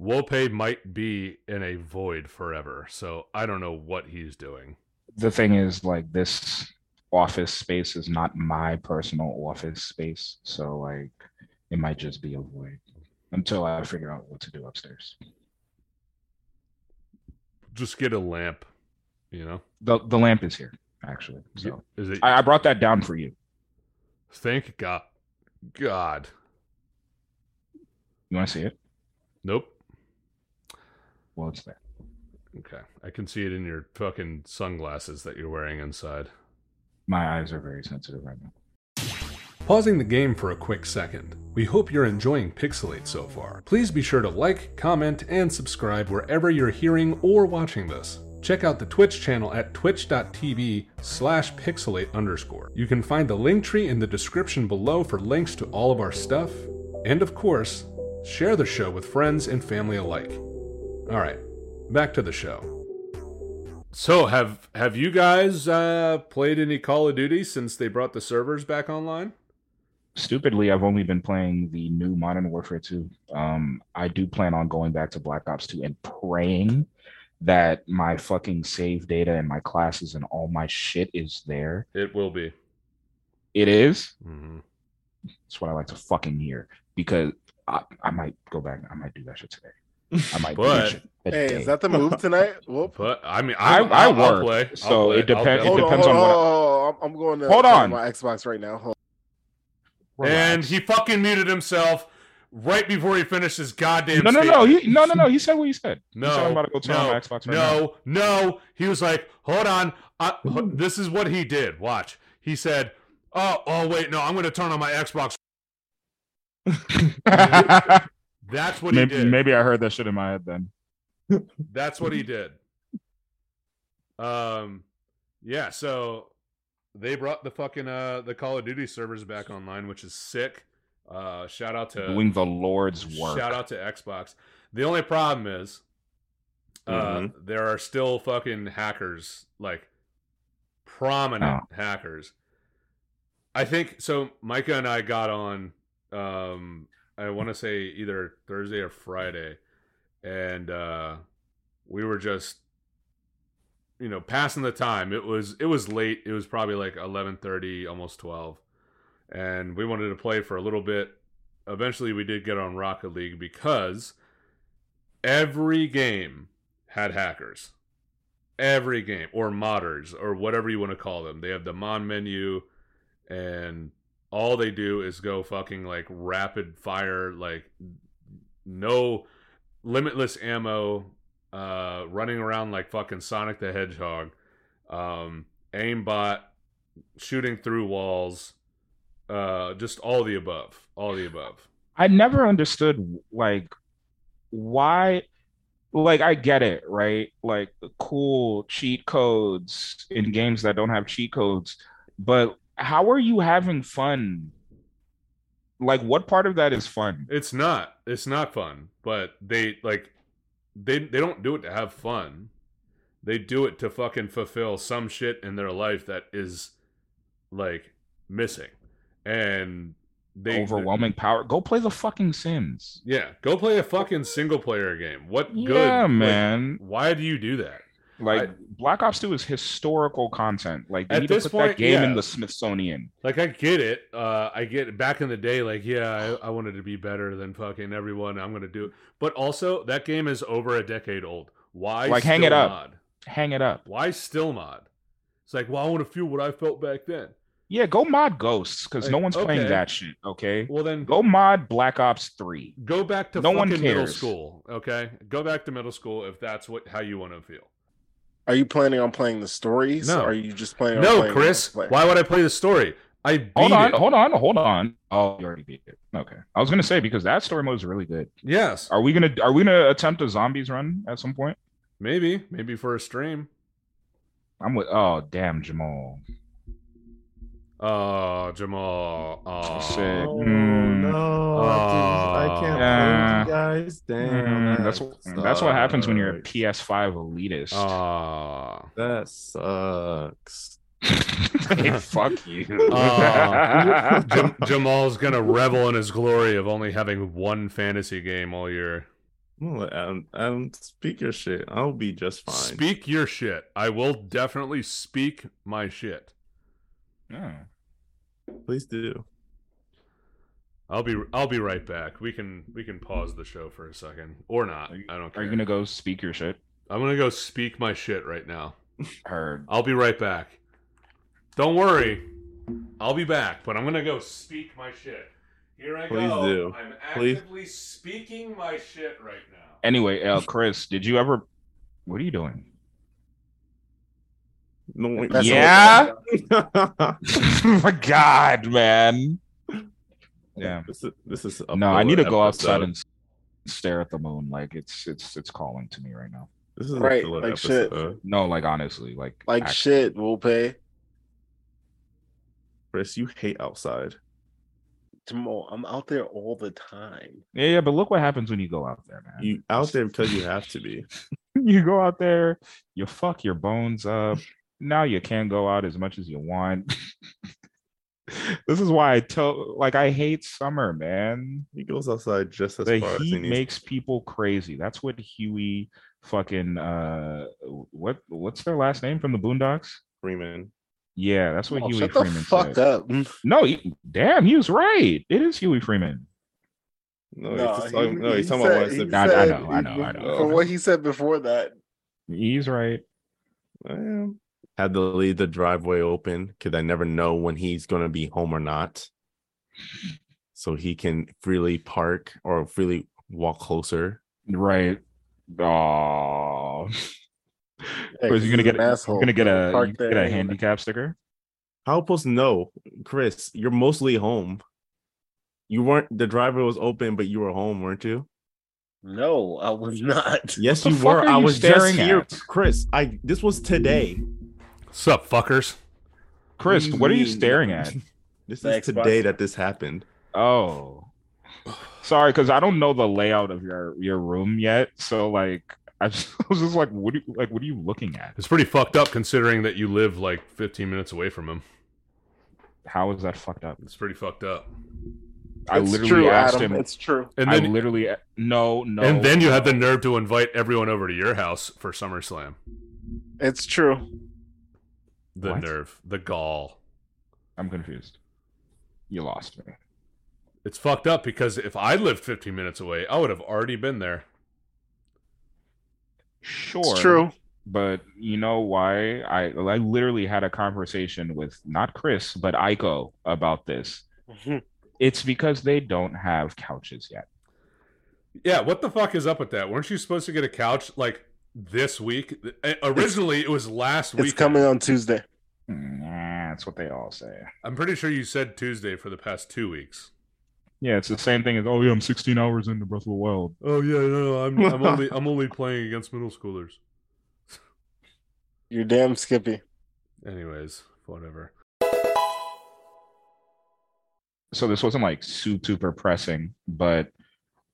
Wopeh might be in a void forever, so I don't know what he's doing. The thing is, like, this office space is not my personal office space. So, like, it might just be a void until I figure out what to do upstairs. Just get a lamp, you know? The the lamp is here, actually. So Is it? I, I brought that down for you. thank God. God. You want to see it? Nope. Well, it's there. Okay. I can see it in your fucking sunglasses that you're wearing inside. My eyes are very sensitive right now. Pausing the game for a quick second. We hope you're enjoying PixelHate so far. Please be sure to like, comment, and subscribe wherever you're hearing or watching this. Check out the Twitch channel at twitch.tv slash pixelhate underscore. You can find the link tree in the description below for links to all of our stuff. And of course, share the show with friends and family alike. Alright, back to the show. So have have you guys uh, played any Call of Duty since they brought the servers back online? Stupidly, I've only been playing the new Modern Warfare 2. Um, I do plan on going back to Black Ops 2 and praying that my fucking save data and my classes and all my shit is there. It will be. It is. Mm-hmm. That's what I like to fucking hear because I, I might go back. I might do that shit today. I might But- that shit Hey, today. is that the move tonight? Whoop. But I mean, I- I'm, I I'll, I'll work, play. I'll so play. it depend- I'll it play. On, depends on on, what- hold on. I'm, I'm going to Hold turn on. my Xbox right now. Hold And he fucking muted himself right before he finished his goddamn. no, no, no, he, no, no, no. He said what he said. No, he said I'm about to go turn no, on my Xbox right now. no, no. He was like, "Hold on, I, this is what he did." Watch. He said, "Oh, oh, wait, no, I'm going to turn on my Xbox." That's what he maybe, did. maybe I heard that shit in my head then. That's what he did. Um, yeah, so they brought the fucking uh the Call of Duty servers back online, which is sick. Uh, shout out to Doing the Lord's work. Shout out to Xbox. The only problem is, uh, Mhm. there are still fucking hackers, like prominent Oh. hackers. I think so. Micah and I got on. Um, I want to say either Thursday or Friday, and uh, we were just, you know, passing the time. It was it was late. It was probably like eleven thirty, almost twelve, and we wanted to play for a little bit. Eventually, we did get on Rocket League because every game had hackers. Every game, or modders, or whatever you want to call them. They have the mod menu, and all they do is go fucking like rapid fire, like no limitless ammo, uh, running around like fucking Sonic the Hedgehog, um, aimbot, shooting through walls, uh, just all the above, all the above. I never understood like why like I get it, right? Like cool cheat codes in games that don't have cheat codes, but how are you having fun? Like what part of that is fun? It's not. It's not fun. But they like they they don't do it to have fun. They do it to fucking fulfill some shit in their life that is like missing. And they Overwhelming power. Go play the fucking Sims. Yeah, go play a fucking single player game. What good? Yeah, like, man. why do you do that? Like I- Black Ops 2 is historical content. Like they At need to put point, that game in the Smithsonian. Like I get it. Uh I get it. back in the day, like, yeah, I, I wanted to be better than fucking everyone. I'm gonna do it. But also that game is over a decade old. Why Like, hang it up. mod? Hang it up. Why still mod? It's like, well, I want to feel what I felt back then. Yeah, go mod Ghosts because no Like, one's playing that shit. Okay, Well, then go, mod Black Ops Three. go back to No one fucking middle school. Okay, go back to middle school if that's what how you want to feel. Are you planning on playing the stories? No. Or are you just playing? No, playing Chris. multiplayer? Why would I play the story? I beat Hold on, it. hold on, hold on. Oh, you already beat it. Okay, I was gonna say because that story mode is really good. Yes, Are we gonna Are we gonna attempt a zombies run at some point? maybe, maybe for a stream. I'm with. Oh, damn, Jamal. Oh, Jamal. Oh, Sick. Oh Mm. no, I, just- I can't play with you guys. Damn, Mm, that's that that's what happens when you're a. PS5 elitist. Oh. That sucks. Hey, fuck you. Aw. Jam- Jamal's gonna revel in his glory of only having one fantasy game all year. I'm gonna let Adam, Adam speak your shit. I'll be just fine. Speak your shit. I will definitely speak my shit. Oh. Please do. I'll be I'll be right back. We can we can pause the show for a second or not. You- I don't care. Are you gonna go speak your shit? I'm gonna go speak my shit right now. Heard. I'll be right back. Don't worry. I'll be back, but I'm gonna go speak my shit. Here I Please go. do. I'm Please. actively speaking my shit right now. Anyway, uh, Chris, did you ever? What are you doing? No. That's Yeah? oh my God, man. Yeah. This is this is a No, I need to go filler outside and stare at the moon. Like it's it's it's calling to me right now. This is Right, a filler like shit. No, like honestly, like Like act- shit, we'll pay. Chris, you hate outside. Jamal, I'm out there all the time. Yeah, yeah, but look what happens when you go out there, man. You out there because you have to be. you go out there, you fuck your bones up. Now you can't go out as much as you want. this is why I tell like I hate summer, man. He goes outside just as The far as he heat needs. makes people crazy. That's what Huey fucking uh what what's their last name from the Boondocks? Freeman. Yeah, that's what Oh, Huey shut the Freeman fuck said. up. No, he, damn, he was right. It is Huey Freeman. No, No, he's just he- talking, no, he he's talking about what I said- said. he I- I said- know, I know, I know. From what he said before that, He's right. Well, had to leave the driveway open because I never know when he's going to be home or not. So he can freely park or freely walk closer. Right. Oh, Yeah, Chris, 'cause you gonna get an a, asshole. you gonna get a Park get a handicap sticker? How am I supposed to know, Chris? You're mostly home. You weren't. The driveway was open, but you were home, weren't you? no, I was not. Yes, you were. I you was just staring here, at? Chris. I this was today. Sup, fuckers? Chris, do you what are you staring at? This The is Xbox. today that this happened. Oh, sorry, because I don't know the layout of your your room yet. So like, I, just, I was just like, what? Are you, like, what are you looking at? It's pretty fucked up considering that you live like 15 minutes away from him. How is that fucked up? It's pretty fucked up. I It's literally true, asked Adam. him. It's true. And I then literally eh, no no. and then you had the nerve to invite everyone over to your house for SummerSlam. It's true. The What? nerve, the gall. I'm confused. You lost me. It's fucked up because if I lived 15 minutes away, I would have already been there. Sure, It's true. But you know why? I I literally had a conversation with not Chris but Aiko about this. Mm-hmm. It's because they don't have couches yet. Yeah, what the fuck is up with that? Weren't you supposed to get a couch like this week? Originally, it was last week. It's coming on Tuesday. Nah, that's what they all say. I'm pretty sure you said Tuesday for the past two weeks. Yeah, it's the same thing as oh yeah, I'm 16 hours into Breath of the Wild. Oh yeah, no, no, I'm, I'm only I'm only playing against middle schoolers. You're damn Skippy. Anyways, whatever. So this wasn't like super pressing, but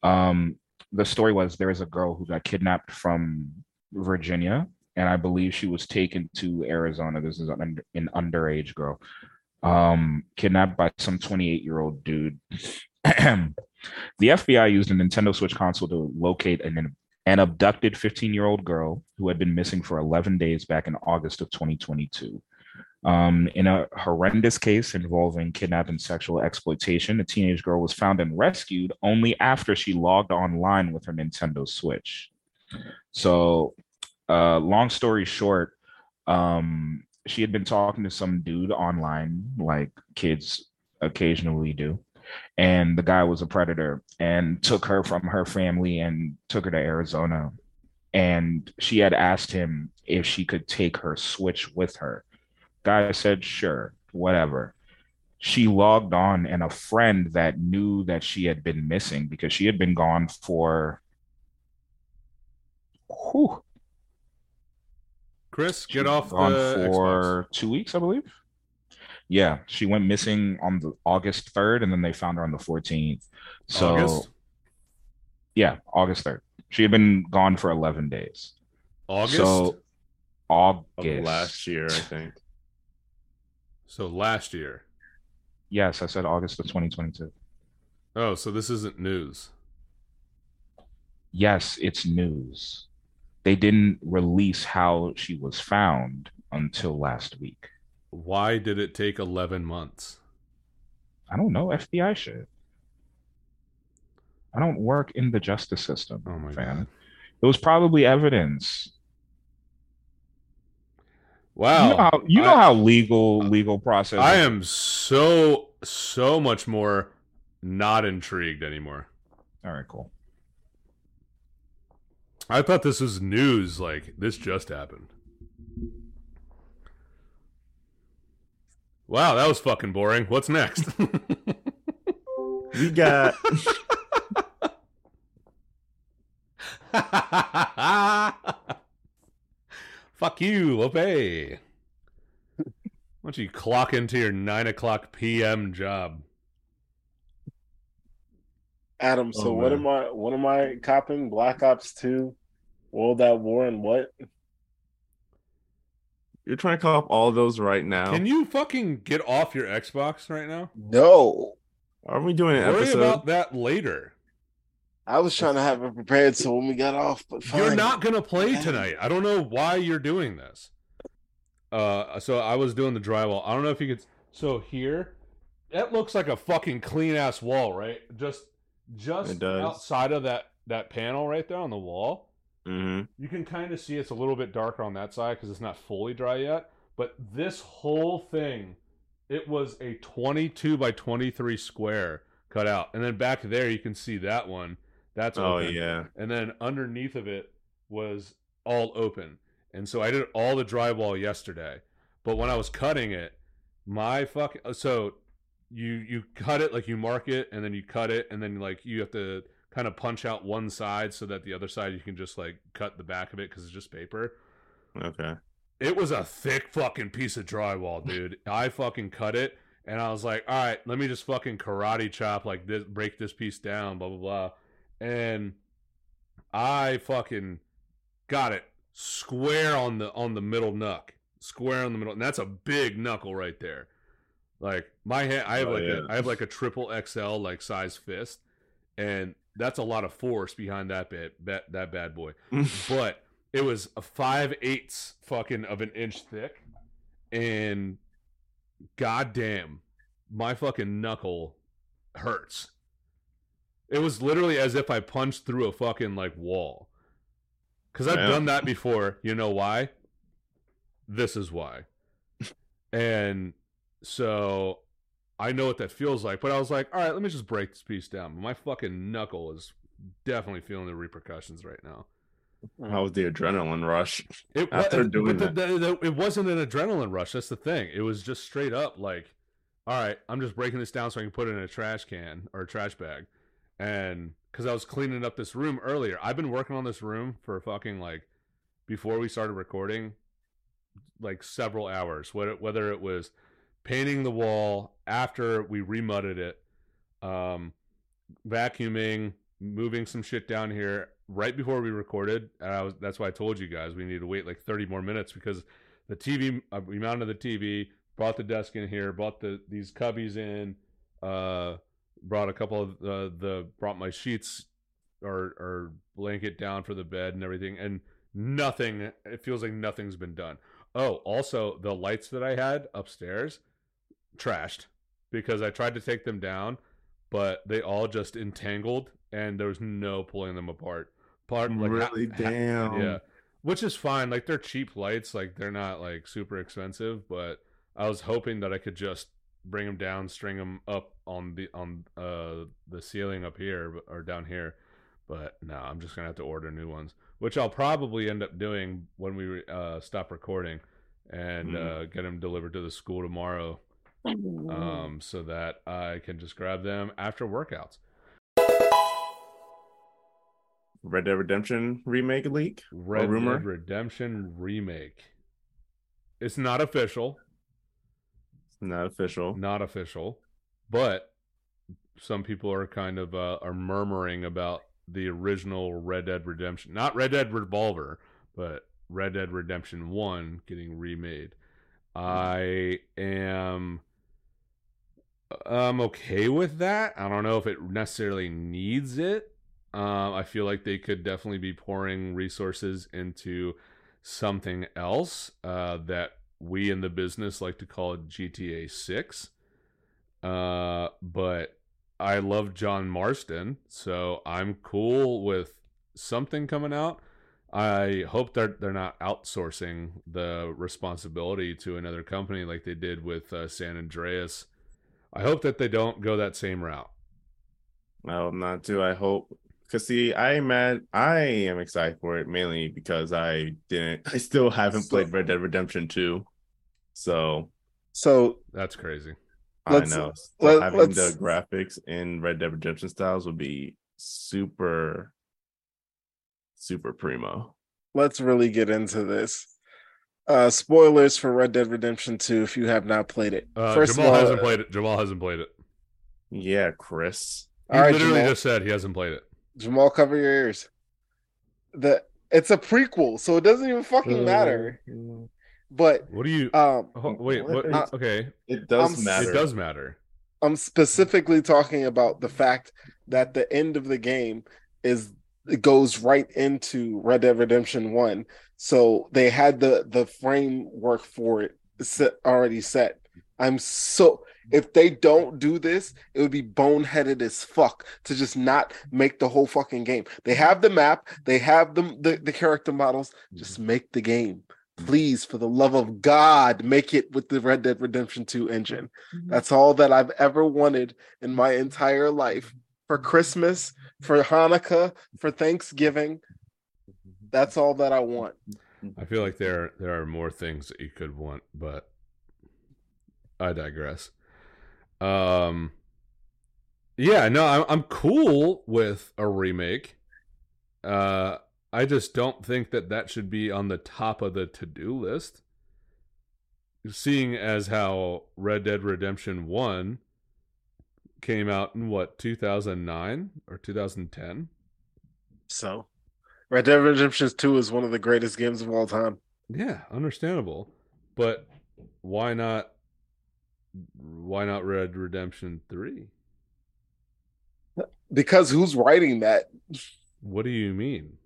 um the story was there was a girl who got kidnapped from Virginia, and I believe she was taken to Arizona. This is an, an underage girl, um, kidnapped by some 28 year old dude. the FBI used a Nintendo Switch console to locate an an abducted 15 year old girl who had been missing for 11 days back in August of 2022. Um, in a horrendous case involving kidnapping and sexual exploitation, a teenage girl was found and rescued only after she logged online with her Nintendo Switch. So, uh, long story short, um, she had been talking to some dude online, like kids occasionally do. And the guy was a predator and took her from her family and took her to Arizona. And she had asked him if she could take her Switch with her guy said sure whatever she logged on and a friend that knew that she had been missing because she had been gone for whew, Chris, get was off gone the Xbox. for two weeks i believe yeah she went missing on the august 3rd and then they found her on the 14th so August. yeah august 3rd she had been gone for 11 days August. so Of august last year, I think. so last year. yes i said august of 2022 Oh, so this isn't news. yes, it's news. They didn't release how she was found until last week. Why did it take 11 months? I don't know. FBI shit. I don't work in the justice system, Oh my fam. god. It was probably evidence. Wow. you know how you know I- how legal legal process. I am so so much more not intrigued anymore. All right, cool. I thought this was news. Like this just happened. Wow, that was fucking boring. What's next? We got Fuck you, Wopeh. Why don't you clock into your nine o'clock p.m. job? Adam, so Oh, what am I what am I copping? Black Ops 2, World at War, and what? you're trying to call up all those right now. Can you fucking get off your Xbox right now? No. Are we doing an Worry episode? about that later. I was trying to have it prepared so when we got off, but fine. You're not gonna play tonight. I don't know why you're doing this. Uh, so I was doing the drywall. I don't know if you could. So here, that looks like a fucking clean ass wall, right? Just, just outside of that that panel right there on the wall. hmm You can kind of see it's a little bit darker on that side because it's not fully dry yet. But this whole thing, it was a 22 by 23 square cut out, and then back there you can see that one. That's Oh open. yeah. and then underneath of it was all open. And so I did all the drywall yesterday. But when I was cutting it, my fuck so you you cut it like you mark it and then you cut it and then like you have to kind of punch out one side so that the other side you can just like cut the back of it cuz it's just paper. Okay. it was a thick fucking piece of drywall, dude. I fucking cut it and I was like, all right, let me just fucking karate chop like this, break this piece down, blah blah blah, and I fucking got it square on the on the middle knuck, square on the middle, and that's a big knuckle right there. Like my hand, I have Oh, like yeah. a I have like a triple XL like size fist, and that's a lot of force behind that bit that that bad boy. but it was a five eighths fucking of an inch thick, and goddamn, my fucking knuckle hurts. It was literally as if I punched through a fucking like wall. Cause I've Yeah. done that before. You know why? This is why. and so I know what that feels like. But I was like, all right, let me just break this piece down. My fucking knuckle is definitely feeling the repercussions right now. How was the adrenaline rush? It After wa- doing the, the, the, it wasn't an adrenaline rush. That's the thing. It was just straight up like, all right, I'm just breaking this down so I can put it in a trash can or a trash bag, and because I was cleaning up this room earlier, I've been working on this room for fucking like before we started recording, like several hours. Whether whether it was painting the wall after we remudded it, um, vacuuming, moving some shit down here right before we recorded. And I was that's why I told you guys we need to wait like 30 more minutes because the TV uh, we mounted the TV, brought the desk in here, brought the these cubbies in, uh, brought a couple of the the brought my sheets or or blanket down for the bed and everything, and nothing. It feels like nothing's been done. Oh, also the lights that I had upstairs, trashed because I tried to take them down, but they all just entangled and there was no pulling them apart. Part like, really? ha- Damn. yeah, which is fine. Like they're cheap lights, like they're not like super expensive. But I was hoping that I could just bring them down, string them up on the on uh the ceiling up here or down here. But no, I'm just gonna have to order new ones, which I'll probably end up doing when we uh, stop recording and Mhm. uh, get them delivered to the school tomorrow, um, so that I can just grab them after workouts. Red Dead Redemption remake leak. Red rumor? Dead Redemption remake. It's not official, It's Not official. not official, but some people are kind of uh, are murmuring about the original Red Dead Redemption, not Red Dead Revolver, but Red Dead Redemption One getting remade. I am I'm okay with that. I don't know if it necessarily needs it. Um, I feel like they could definitely be pouring resources into something else uh, that we in the business like to call GTA 6. Uh, but I love John Marston, so I'm cool with something coming out. I hope that they're not outsourcing the responsibility to another company like they did with uh, San Andreas. I hope that they don't go that same route. Oh, I hope not too. I hope because see, I mad. I am excited for it mainly because I didn't. I still haven't So- played Red Dead Redemption two, so So That's crazy. Let's- I know so let- having the graphics in Red Dead Redemption styles would be super, super primo. let's really get into this. Uh spoilers for Red Dead Redemption 2 if you have not played it. Uh, First Jamal of all, hasn't played it. Jamal hasn't played it. Yeah, Chris. He all right, literally Jamal, just said he hasn't played it. Jamal, cover your ears. The it's a prequel, so it doesn't even fucking matter. But What do you? um oh, wait, what what? is- Uh, okay, It does I'm matter. it does matter. I'm specifically talking about the fact that the end of the game is it goes right into Red Dead Redemption 1. So they had the the framework for it set already set. I'm so if they don't do this, it would be boneheaded as fuck to just not make the whole fucking game. They have the map, they have the the, the character models, just mm-hmm. make the game. Please, for the love of God, make it with the Red Dead Redemption 2 engine. Mm-hmm. That's all that I've ever wanted in my entire life. For mm-hmm. Christmas, for Hanukkah, for Thanksgiving. That's all that I want. I feel like there there are more things that you could want, but I digress. Um, yeah, no, I'm I'm cool with a remake. Uh, I just don't think that that should be on the top of the to do list. seeing as how Red Dead Redemption 1 came out in what 2009 or 2010 So, Red Dead Redemption 2 is one of the greatest games of all time. yeah understandable but why not why not Red Redemption 3 Because who's writing that? what do you mean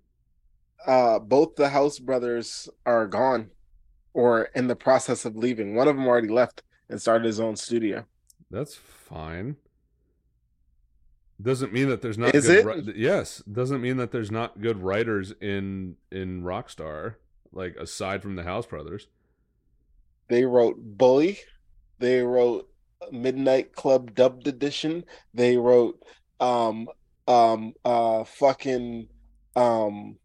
Uh, both the Houser brothers are gone or in the process of leaving. One of them already left and started his own studio. That's fine. Doesn't mean that there's not Is good it? yes, doesn't mean that there's not good writers in in Rockstar, like aside from the Houser brothers. They wrote Bully. They wrote Midnight Club DUB Edition. They wrote um um uh fucking um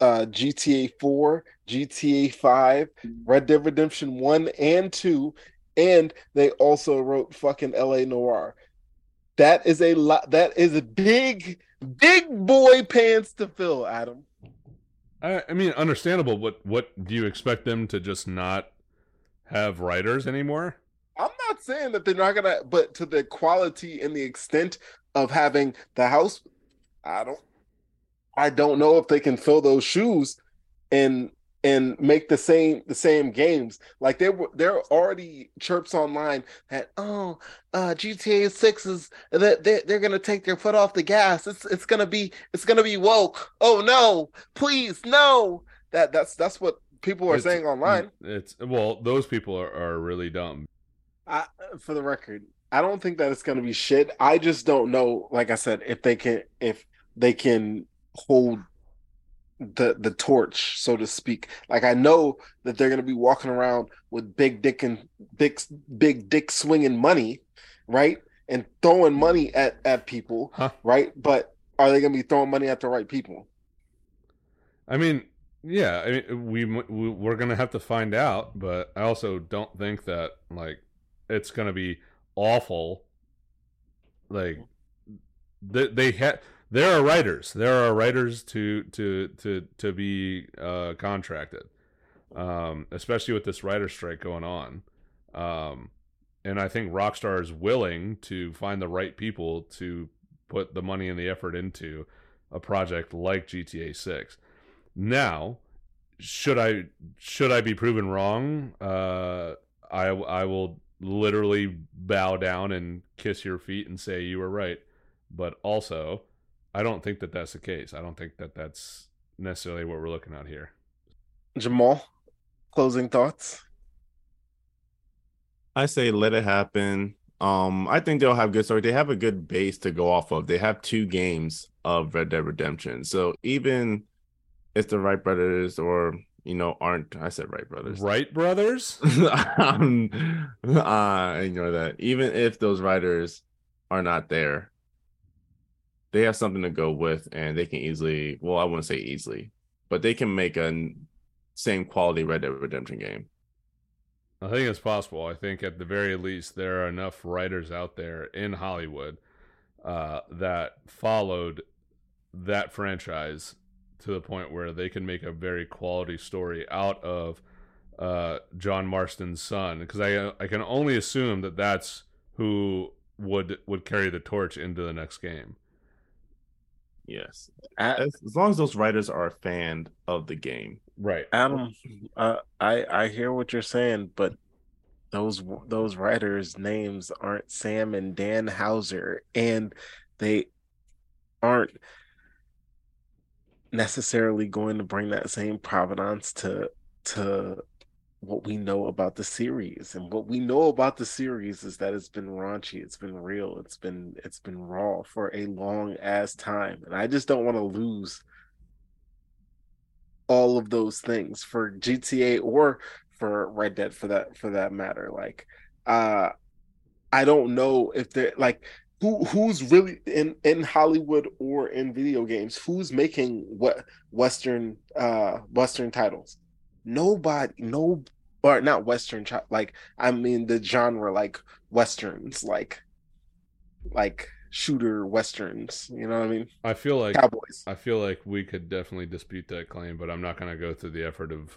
uh GTA 4, GTA 5, Red Dead Redemption 1 and 2, and they also wrote fucking LA Noire. That is a lot that is a big big boy pants to fill, Adam. I, I mean, understandable. But what do you expect them to just not have writers anymore? I'm not saying that they're not gonna, but to the quality and the extent of having the house, I don't, I don't know if they can fill those shoes and and make the same the same games. Like there were there are already chirps online that oh, uh, GTA Six is that they they're gonna take their foot off the gas. It's it's gonna be it's gonna be woke. Oh no, please no. That that's that's what people are It's- saying online. It's well, those people are, are really dumb. I, for the record, I don't think that it's going to be shit. I just don't know, like I said, if they can if they can hold the the torch, so to speak. Like I know that they're going to be walking around with big dick and big big dick swinging money, right, and throwing money at at people, Huh. right. But are they going to be throwing money at the right people? I mean, yeah, I mean, we, we we're gonna have to find out, but I also don't think that like it's gonna be awful. Like they they had there are writers, there are writers to to to to be uh, contracted, um, especially with this writer strike going on. Um, and I think Rockstar is willing to find the right people to put the money and the effort into a project like GTA Six. Now, should I should I be proven wrong? Uh, I I will literally bow down and kiss your feet and say you were right. But also, I don't think that that's the case. I don't think that that's necessarily what we're looking at here. Jamal, closing thoughts. I say let it happen. Um, I think they'll have good story. They have a good base to go off of. They have two games of Red Dead Redemption. So even if the Wright brothers or you know aren't I said Wright brothers. Wright brothers? um, uh, ignore that. Even if those writers are not there, they have something to go with, and they can easily. Well, I wouldn't say easily, but they can make a same quality Red Dead Redemption game. I think it's possible. I think at the very least there are enough writers out there in Hollywood uh, that followed that franchise to the point where they can make a very quality story out of uh, John Marston's son. Because I I can only assume that that's who would would carry the torch into the next game. Yes, as, as long as those writers are a fan of the game. Right. Adam, uh, I I hear what you're saying, but those those writers' names aren't Sam and Dan Houser, and they aren't necessarily going to bring that same provenance to to what we know about the series. And what we know about the series is that it's been raunchy, it's been real, it's been it's been raw for a long ass time, and I just don't want to lose all of those things for GTA or for Red Dead for that for that matter. Like uh I don't know if they're like who who's really in in Hollywood or in video games who's making what western uh western titles. Nobody no or not western like I mean the genre like westerns like like shooter westerns, you know what I mean? I feel like Cowboys. I feel like we could definitely dispute that claim, but I'm not going to go through the effort of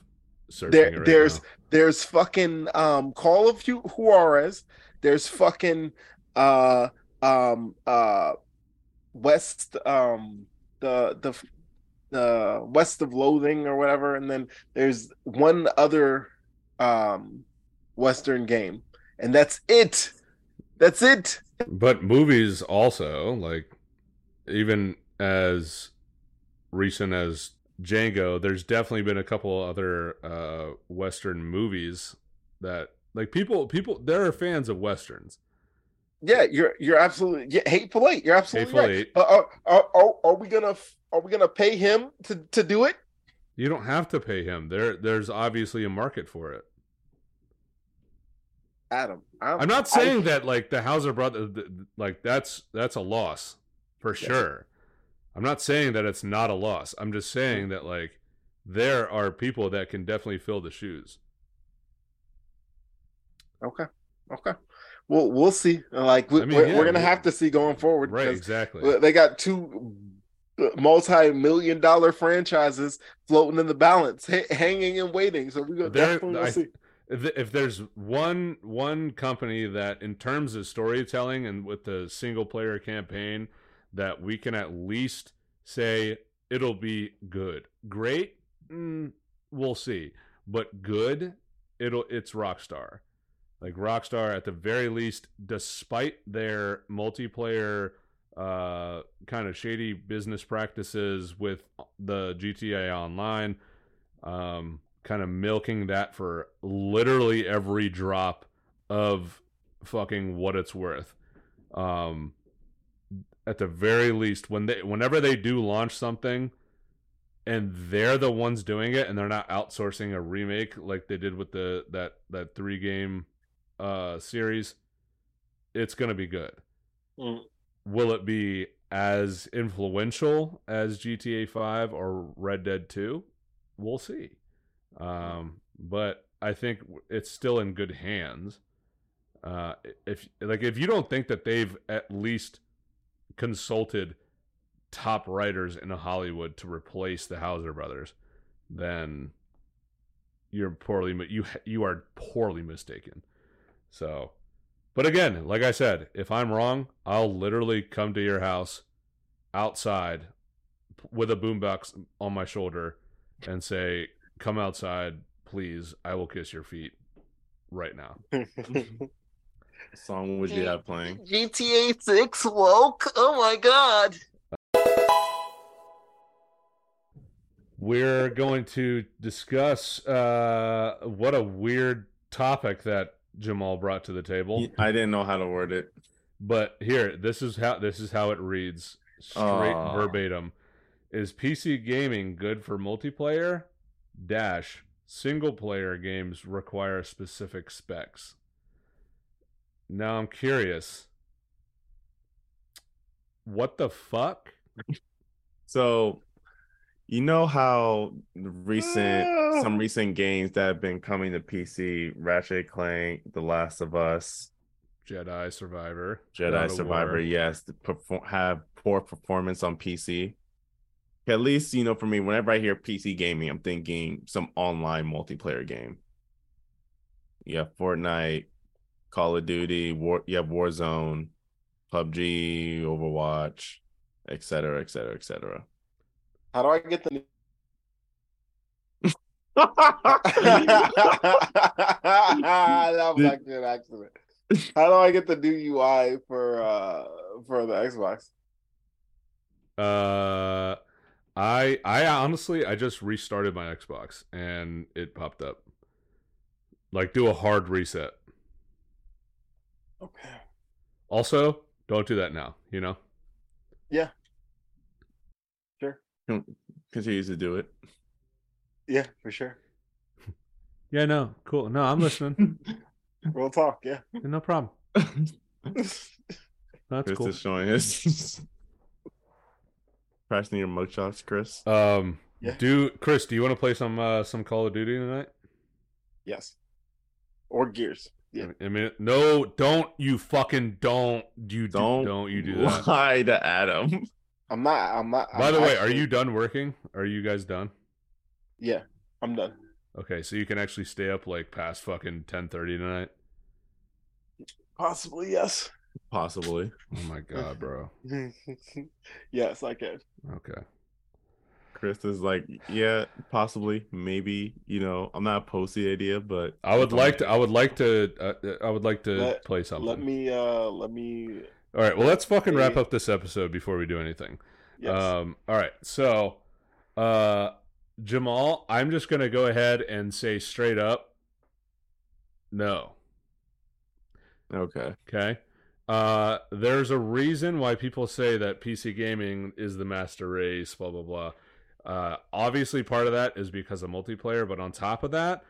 searching There- it right there's- now. There's fucking um Call of Juarez. There's fucking uh um uh West um the the the West of Loathing or whatever, and then there's one other um Western game, and that's it. That's it. But movies also, like even as recent as Django, there's definitely been a couple other uh western movies that like people people there are fans of westerns. Yeah, you're you're absolutely yeah, hateful eight. You're absolutely Hateful right. Eight. But are, are are are we gonna are we gonna pay him to to do it? You don't have to pay him. There there's obviously a market for it. Adam, I'm, I'm not I- saying that like the Houser brother th- th- like that's that's a loss for sure. I'm not saying that it's not a loss. I'm just saying mm. that like there are people that can definitely fill the shoes. Okay. Okay. Well, we'll see. Like we, I mean, we're, yeah, we're gonna we- have to see going forward. Right, exactly. They got two multi-million dollar franchises floating in the balance, ha- hanging and waiting. So we're gonna There- definitely I- see. if, if there's one one company that in terms of storytelling and with the single player campaign that we can at least say it'll be good great mm, we'll see but good it'll it's rockstar like rockstar at the very least despite their multiplayer uh kind of shady business practices with the gta online um kind of milking that for literally every drop of fucking what it's worth. Um at the very least when they whenever they do launch something and they're the ones doing it and they're not outsourcing a remake like they did with the that that three game uh series it's going to be good. Mm. will it be as influential as GTA 5 or Red Dead 2 we'll see. Um but I think it's still in good hands. Uh if like if you don't think that they've at least consulted top writers in Hollywood to replace the Houser brothers, then you're poorly you you are poorly mistaken. So, but again, like I said, if I'm wrong, I'll literally come to your house outside with a boombox on my shoulder and say, "Come outside, please. I will kiss your feet right now." song would you have playing? GTA Six woke. Oh my god. We're going to discuss uh, what a weird topic that Jamal brought to the table. I didn't know how to word it. But here, this is how this is how it reads, straight verbatim. Is PC gaming good for multiplayer? Dash single player games require specific specs. Now I'm curious. What the fuck? So, you know how recent some ah. recent games that have been coming to PC, Ratchet Clank, The Last of Us, Jedi Survivor. Jedi Survivor, War. yes, perform have poor performance on PC. At least, you know, for me, whenever I hear PC gaming, I'm thinking some online multiplayer game. You have Fortnite, Call of Duty, War, you have Warzone, PUBG, Overwatch, etc., etc., et cetera, et cetera. How do I get the? that was actually an accident. How do I get the new UI for uh for the Xbox? Uh, I I honestly I just restarted my Xbox and it popped up. Like do a hard reset. Okay. Also, don't do that now. You know. Continues to do it. Yeah, for sure. Yeah. No. Cool. No, I'm listening. We'll talk. Yeah. no problem. That's Chris cool. is showing his pressing your mugshots, Chris. Um. Yeah. Do Chris? Do you want to play some uh, some Call of Duty tonight? yes. Or Gears. Yeah. I mean, no, don't you fucking don't you do, Don't don't you do that. lie to Adam. I'm not. I'm not. By I'm the way, are you done working? Are you guys done? Yeah, I'm done. Okay, so you can actually stay up like past fucking ten thirty tonight. Possibly, yes. Possibly. Oh my god, bro. yes, I can. Okay. Chris is like, yeah, possibly, maybe. You know, I'm not opposed to the idea, but I would like to. I would like to. Uh, I would like to Let- play something. Let me uh let me All right. Well, let's fucking wrap up this episode before we do anything. yes. Um. All right. So, uh, Jamal, I'm just gonna go ahead and say straight up, no. Okay. Okay. Uh, there's a reason why people say that PC gaming is the master race. Blah blah blah. Uh, obviously, part of that is because of multiplayer, but on top of that,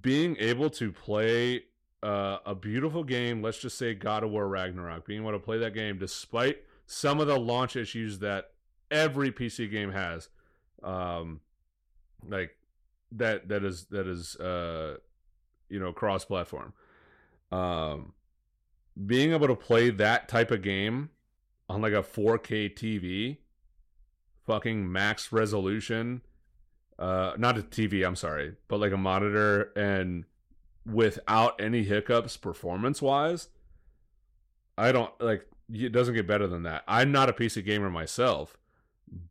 being able to play uh, a beautiful game, let's just say God of War Ragnarok, being able to play that game despite some of the launch issues that every PC game has, um, like that that is that is uh, you know cross platform. Um, being able to play that type of game on like a 4K TV, fucking max resolution, uh, not a TV, I'm sorry, but like a monitor and without any hiccups performance wise, I don't like it doesn't get better than that. I'm not a PC gamer myself,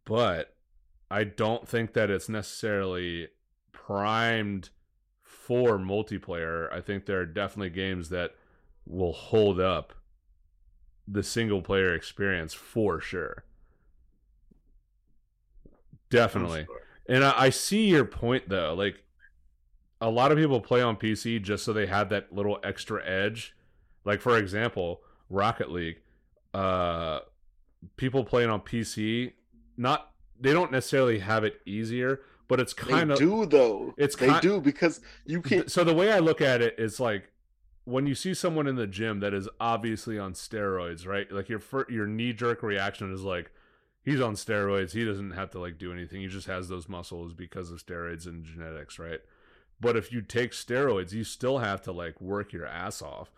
but I don't think that it's necessarily primed for multiplayer. I think there are definitely games that will hold up the single player experience for sure. Definitely. And I, I see your point though. Like a lot of people play on PC just so they have that little extra edge. Like for example, Rocket League. Uh people playing on PC not they don't necessarily have it easier, but it's kind of do though. it's they ki- do because you can so the way I look at it is like when you see someone in the gym that is obviously on steroids, right? Like your your knee jerk reaction is like he's on steroids. He doesn't have to like do anything. He just has those muscles because of steroids and genetics, right? But if you take steroids, you still have to like work your ass off,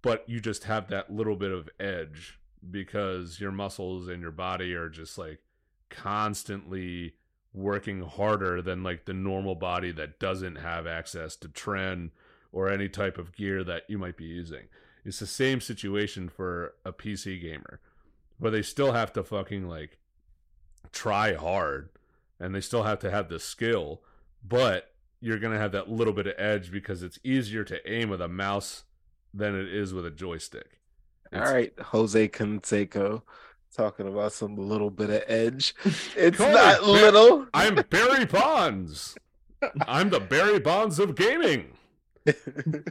but you just have that little bit of edge because your muscles and your body are just like constantly working harder than like the normal body that doesn't have access to trend or any type of gear that you might be using. It's the same situation for a PC gamer, where they still have to fucking like try hard and they still have to have the skill, but you're going to have that little bit of edge because it's easier to aim with a mouse than it is with a joystick. All It's- right, Jose Canseco talking about some little bit of edge. It's Cole, not little. I'm Barry Bonds. I'm the Barry Bonds of gaming. the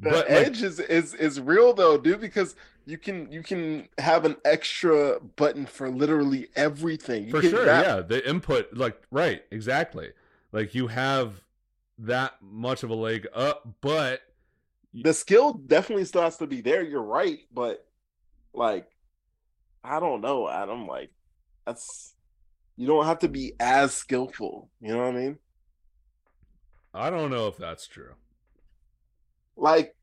But, like- edge is, is is real though, dude, because you can you can have an extra button for literally everything. You for sure wrap- yeah the input like right exactly like you have that much of a leg up but The skill definitely still has to be there. You're right, but like, I don't know, Adam. Like, that's you don't have to be as skillful. You know what I mean? i don't know if that's true like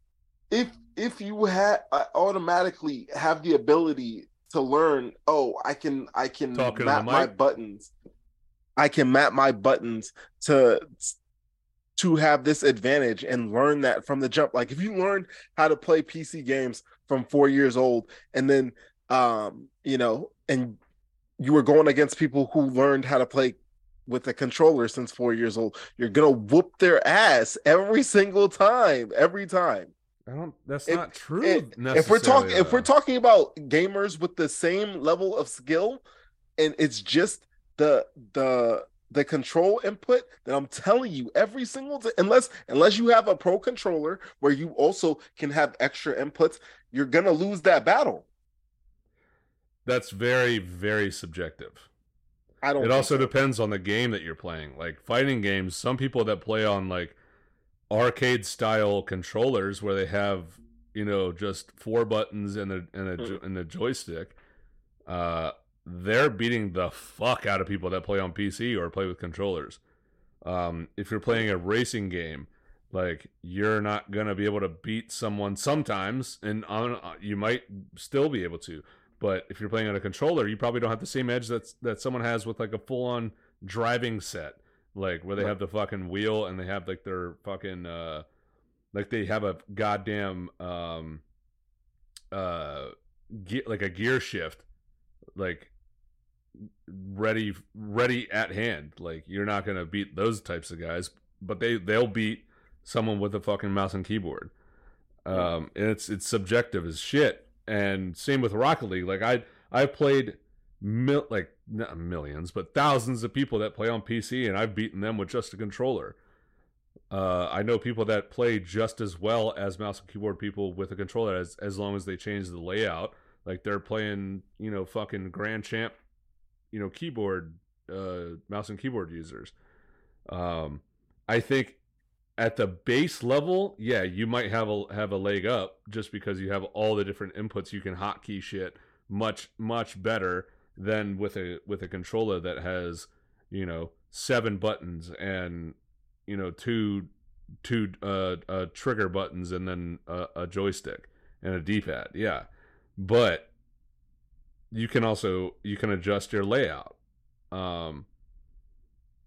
if if you had uh, automatically have the ability to learn oh i can i can Talking map my buttons i can map my buttons to to have this advantage and learn that from the jump. Like if you learn how to play pc games from four years old and then um you know and you were going against people who learned how to play with a controller since four years old you're gonna whoop their ass every single time every time. I don't that's If- not true if, if we're talking if we're talking about gamers with the same level of skill and it's just the the the control input that i'm telling you every single t- unless unless you have a pro controller where you also can have extra inputs you're gonna lose that battle. That's very very subjective. I don't it also so. depends on the game that you're playing. Like fighting games some people that play on like arcade style controllers where they have you know just four buttons and a and a, jo- and a joystick uh they're beating the fuck out of people that play on PC or play with controllers. Um if you're playing a racing game like you're not going to be able to beat someone sometimes and on you might still be able to but if you're playing on a controller, you probably don't have the same edge that's that someone has with like a full on driving set like where they have the fucking wheel and they have like their fucking uh like they have a goddamn um uh ge- like a gear shift like ready ready at hand. Like you're not gonna beat those types of guys but they they'll beat someone with a fucking mouse and keyboard. Um and it's it's subjective as shit. And same with rocket league. Like i I've played mil- like not millions but thousands of people that play on pc and i've beaten them with just a controller. Uh, I know people that play just as well as mouse and keyboard people with a controller as as long as they change the layout. Like they're playing, you know, fucking Grand Champ, you know, keyboard, uh, mouse and keyboard users. Um, I think at the base level, yeah, you might have a have a leg up just because you have all the different inputs. You can hotkey shit much much better than with a with a controller that has you know seven buttons and you know two two uh, uh trigger buttons and then a, a joystick and a d-pad yeah but you can also you can adjust your layout um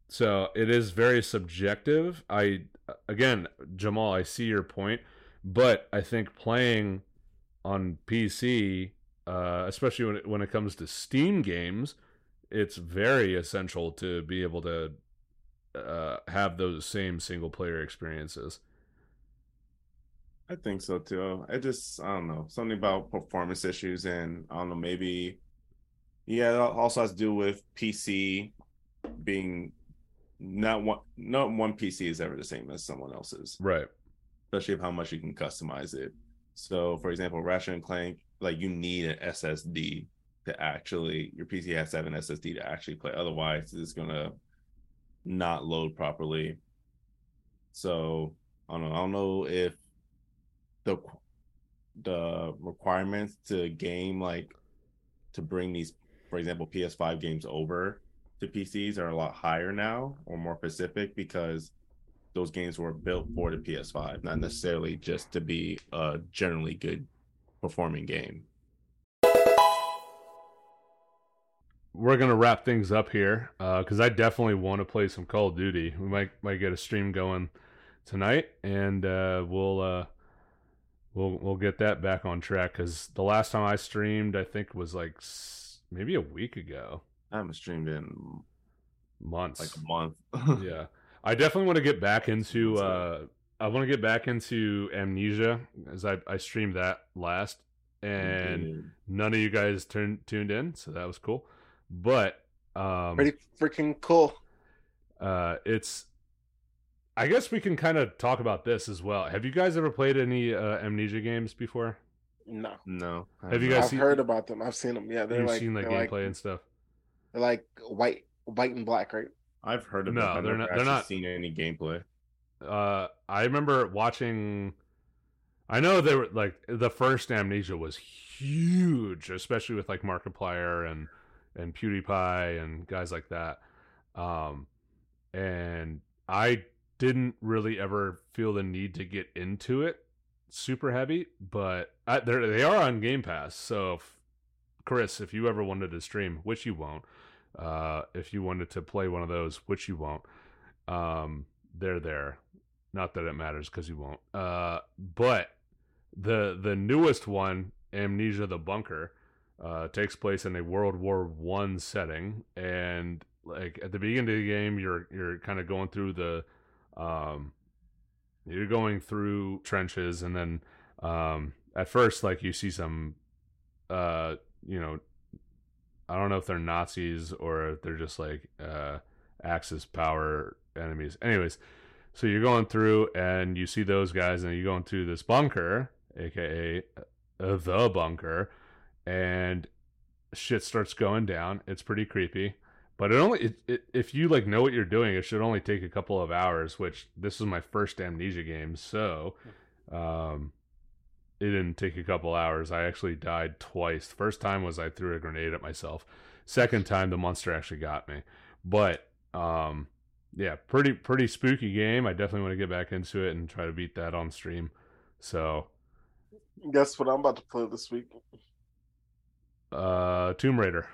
so it is very subjective i again jamal i see your point but i think playing on pc uh especially when it, when it comes to steam games it's very essential to be able to uh, have those same single player experiences. I think so too. I just I don't know something about performance issues, and I don't know maybe yeah, it also has to do with PC being not one not one PC is ever the same as someone else's, Right. especially of how much you can customize it. So, for example, Ratchet and Clank, like you need an SSD to actually your PC has to have an SSD to actually play. Otherwise, it's gonna not load properly. So I don't know. I don't know if the the requirements to game like to bring these, for example, PS5 games over to PCs are a lot higher now or more specific because those games were built for the PS5, not necessarily just to be a generally good performing game. We're gonna wrap things up here because I definitely want to play some Call of Duty. We might might get a stream going tonight, and uh, we'll uh, we'll we'll get that back on track. Because the last time I streamed, I think was like maybe a week ago, I haven't streamed in months. like a month. yeah, I definitely want to get back into. Uh, I want to get back into Amnesia as I I streamed that last, and none of you guys turned tuned in, so that was cool. But um, Pretty freaking cool. uh, it's. I guess we can kind of talk about this as well. Have you guys ever played any uh, Amnesia games before? No, no. Have you guys I've seen- heard about them. I've seen them. Yeah, they're You've like seen like gameplay like, and stuff. they're like white, white and black, right? I've heard of No, it. but I've they're not- they're not- seen any gameplay. uh I remember watching I know they were like the first Amnesia was huge, especially with like Markiplier and and PewDiePie and guys like that. Um and I didn't really ever feel the need to get into it super heavy, but I, they're, they are on Game Pass. So, if, Chris, if you ever wanted to stream, which you won't, uh, if you wanted to play one of those, which you won't, um, they're there. Not that it matters because you won't. Uh, but the the newest one, Amnesia: The Bunker, uh, takes place in a World War One setting, and like at the beginning of the game, you're you're kind of going through the, um, you're going through trenches, and then um, at first, like you see some, uh, you know, I don't know if they're Nazis or they're just like uh, Axis power enemies. Anyways, so you're going through and you see those guys, and you go into this bunker, aka uh, the bunker, and shit starts going down. It's pretty creepy. But it only it, it, if you like know what you're doing, it should only take a couple of hours. Which this is my first amnesia game, so um, it didn't take a couple hours. I actually died twice. The first time was I threw a grenade at myself. Second time the monster actually got me. But um, yeah, pretty pretty spooky game. I definitely want to get back into it and try to beat that on stream. So Guess what I'm about to play this week? uh, Tomb Raider.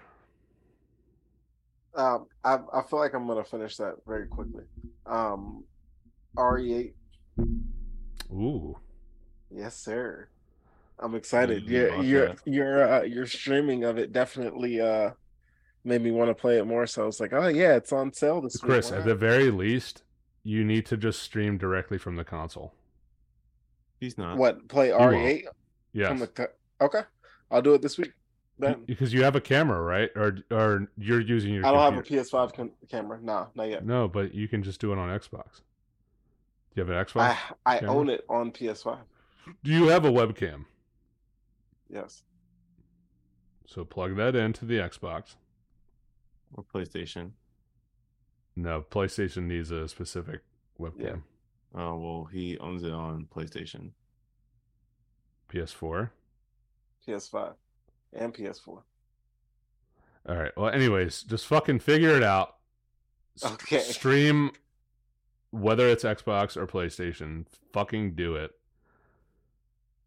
Um, I I feel like I'm gonna finish that very quickly. Um, RE8, Ooh. yes sir. I'm excited. Yeah, Your about your that. your uh, your streaming of it definitely uh made me want to play it more. So I was like, oh yeah, it's on sale this week. Chris, Why at the very least, you need to just stream directly from the console. He's not. what play won't. RE8 Yeah. from the co- okay, I'll do it this week. Then Because you have a camera, right? Or or you're using your I don't have a. PS5 con- camera. No, not yet. No, but you can just do it on Xbox. Do you have an Xbox? I I camera? own it on PS5. Do you have a webcam? Yes. So plug that into the Xbox. Or PlayStation. No, PlayStation needs a specific webcam. Oh well, he owns it on PlayStation. PS4. PS5 and PS4. All right. Well, anyways, just fucking figure it out. S- Okay. Stream whether it's Xbox or PlayStation. Fucking do it.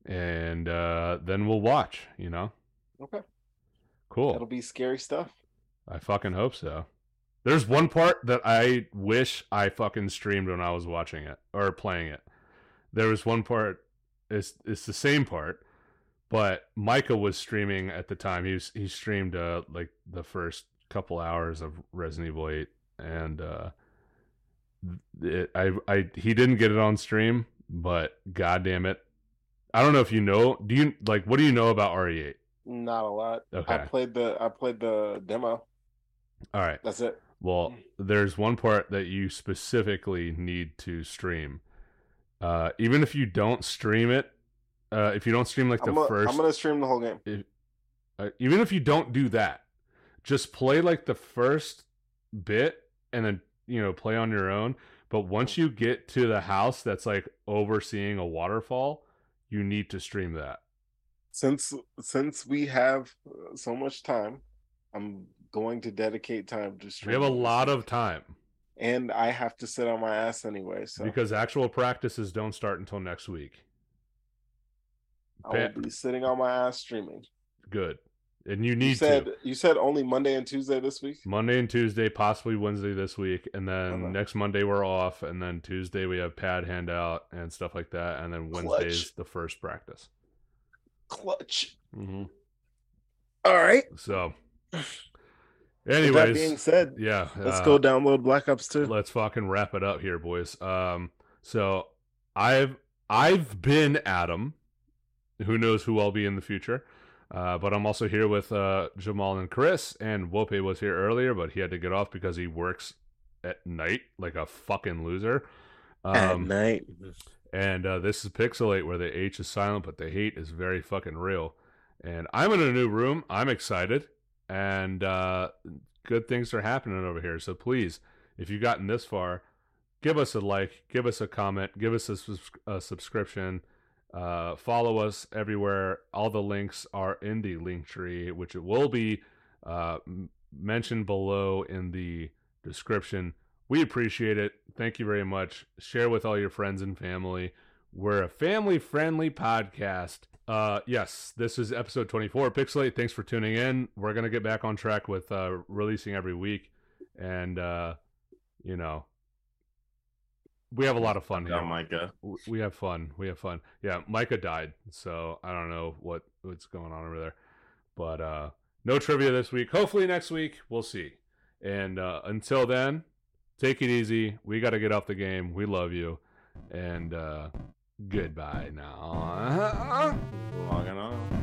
And uh then we'll watch, you know? Okay. Cool. That'll be scary stuff. I fucking hope so. There's one part that I wish I fucking streamed when I was watching it or playing it. There was one part it's it's the same part, but Micah was streaming at the time. He was he streamed uh like the first couple hours of Resident Evil 8 and uh it, I I he didn't get it on stream, but god damn it. I don't know if you know. Do you like what do you know about RE8? Not a lot. Okay. I played the I played the demo. All right. That's it. Well, there's one part that you specifically need to stream. Uh, even if you don't stream it, uh, if you don't stream like the I'm, gonna, 1st I'm gonna stream the whole game. uh, even if you don't do that, just play like the first bit and then you know play on your own. But once you get to the house that's like overseeing a waterfall, you need to stream that. Since since we have uh, so much time, I'm going to dedicate time to stream. We have a lot of time and I have to sit on my ass anyway, so because actual practices don't start until next week. I will be sitting on my ass streaming. Good, and you You need said to. you said only Monday and Tuesday this week. Monday and Tuesday, possibly Wednesday this week, and then Okay. next Monday we're off, and then Tuesday we have pad handout and stuff like that, and then Wednesday's Clutch. the first practice. Clutch. hmm All right. So, With that being said, yeah, let's uh, go download Black Ops 2. let's fucking wrap it up here, boys. Um, so I've I've been Adam. Who knows who I'll be in the future? Uh, but I'm also here with uh, Jamal and Chris, and Wopeh was here earlier, but he had to get off because he works at night like a fucking loser. At Um, night. and uh, this is PixelHate, where the H is silent, but the hate is very fucking real. And I'm in a new room. I'm excited, and uh, good things are happening over here. So please, if you've gotten this far, give us a like, give us a comment, give us a, a subscription. Uh, follow us everywhere. All the links are in the Linktree, which it will be uh, mentioned below in the description. We appreciate it. Thank you very much. Share with all your friends and family. We're a family friendly podcast. Uh, yes, this is episode 24 of PixelHate. Thanks for tuning in. We're going to get back on track with uh, releasing every week. And, uh, you know, we have a lot of fun here Micah. we have fun. We have fun. Yeah, Micah died, so I don't know what what's going on over there. But uh no trivia this week. Hopefully next week we'll see. And uh until then, take it easy. We got to get off the game. We love you. And uh goodbye now. Logging on.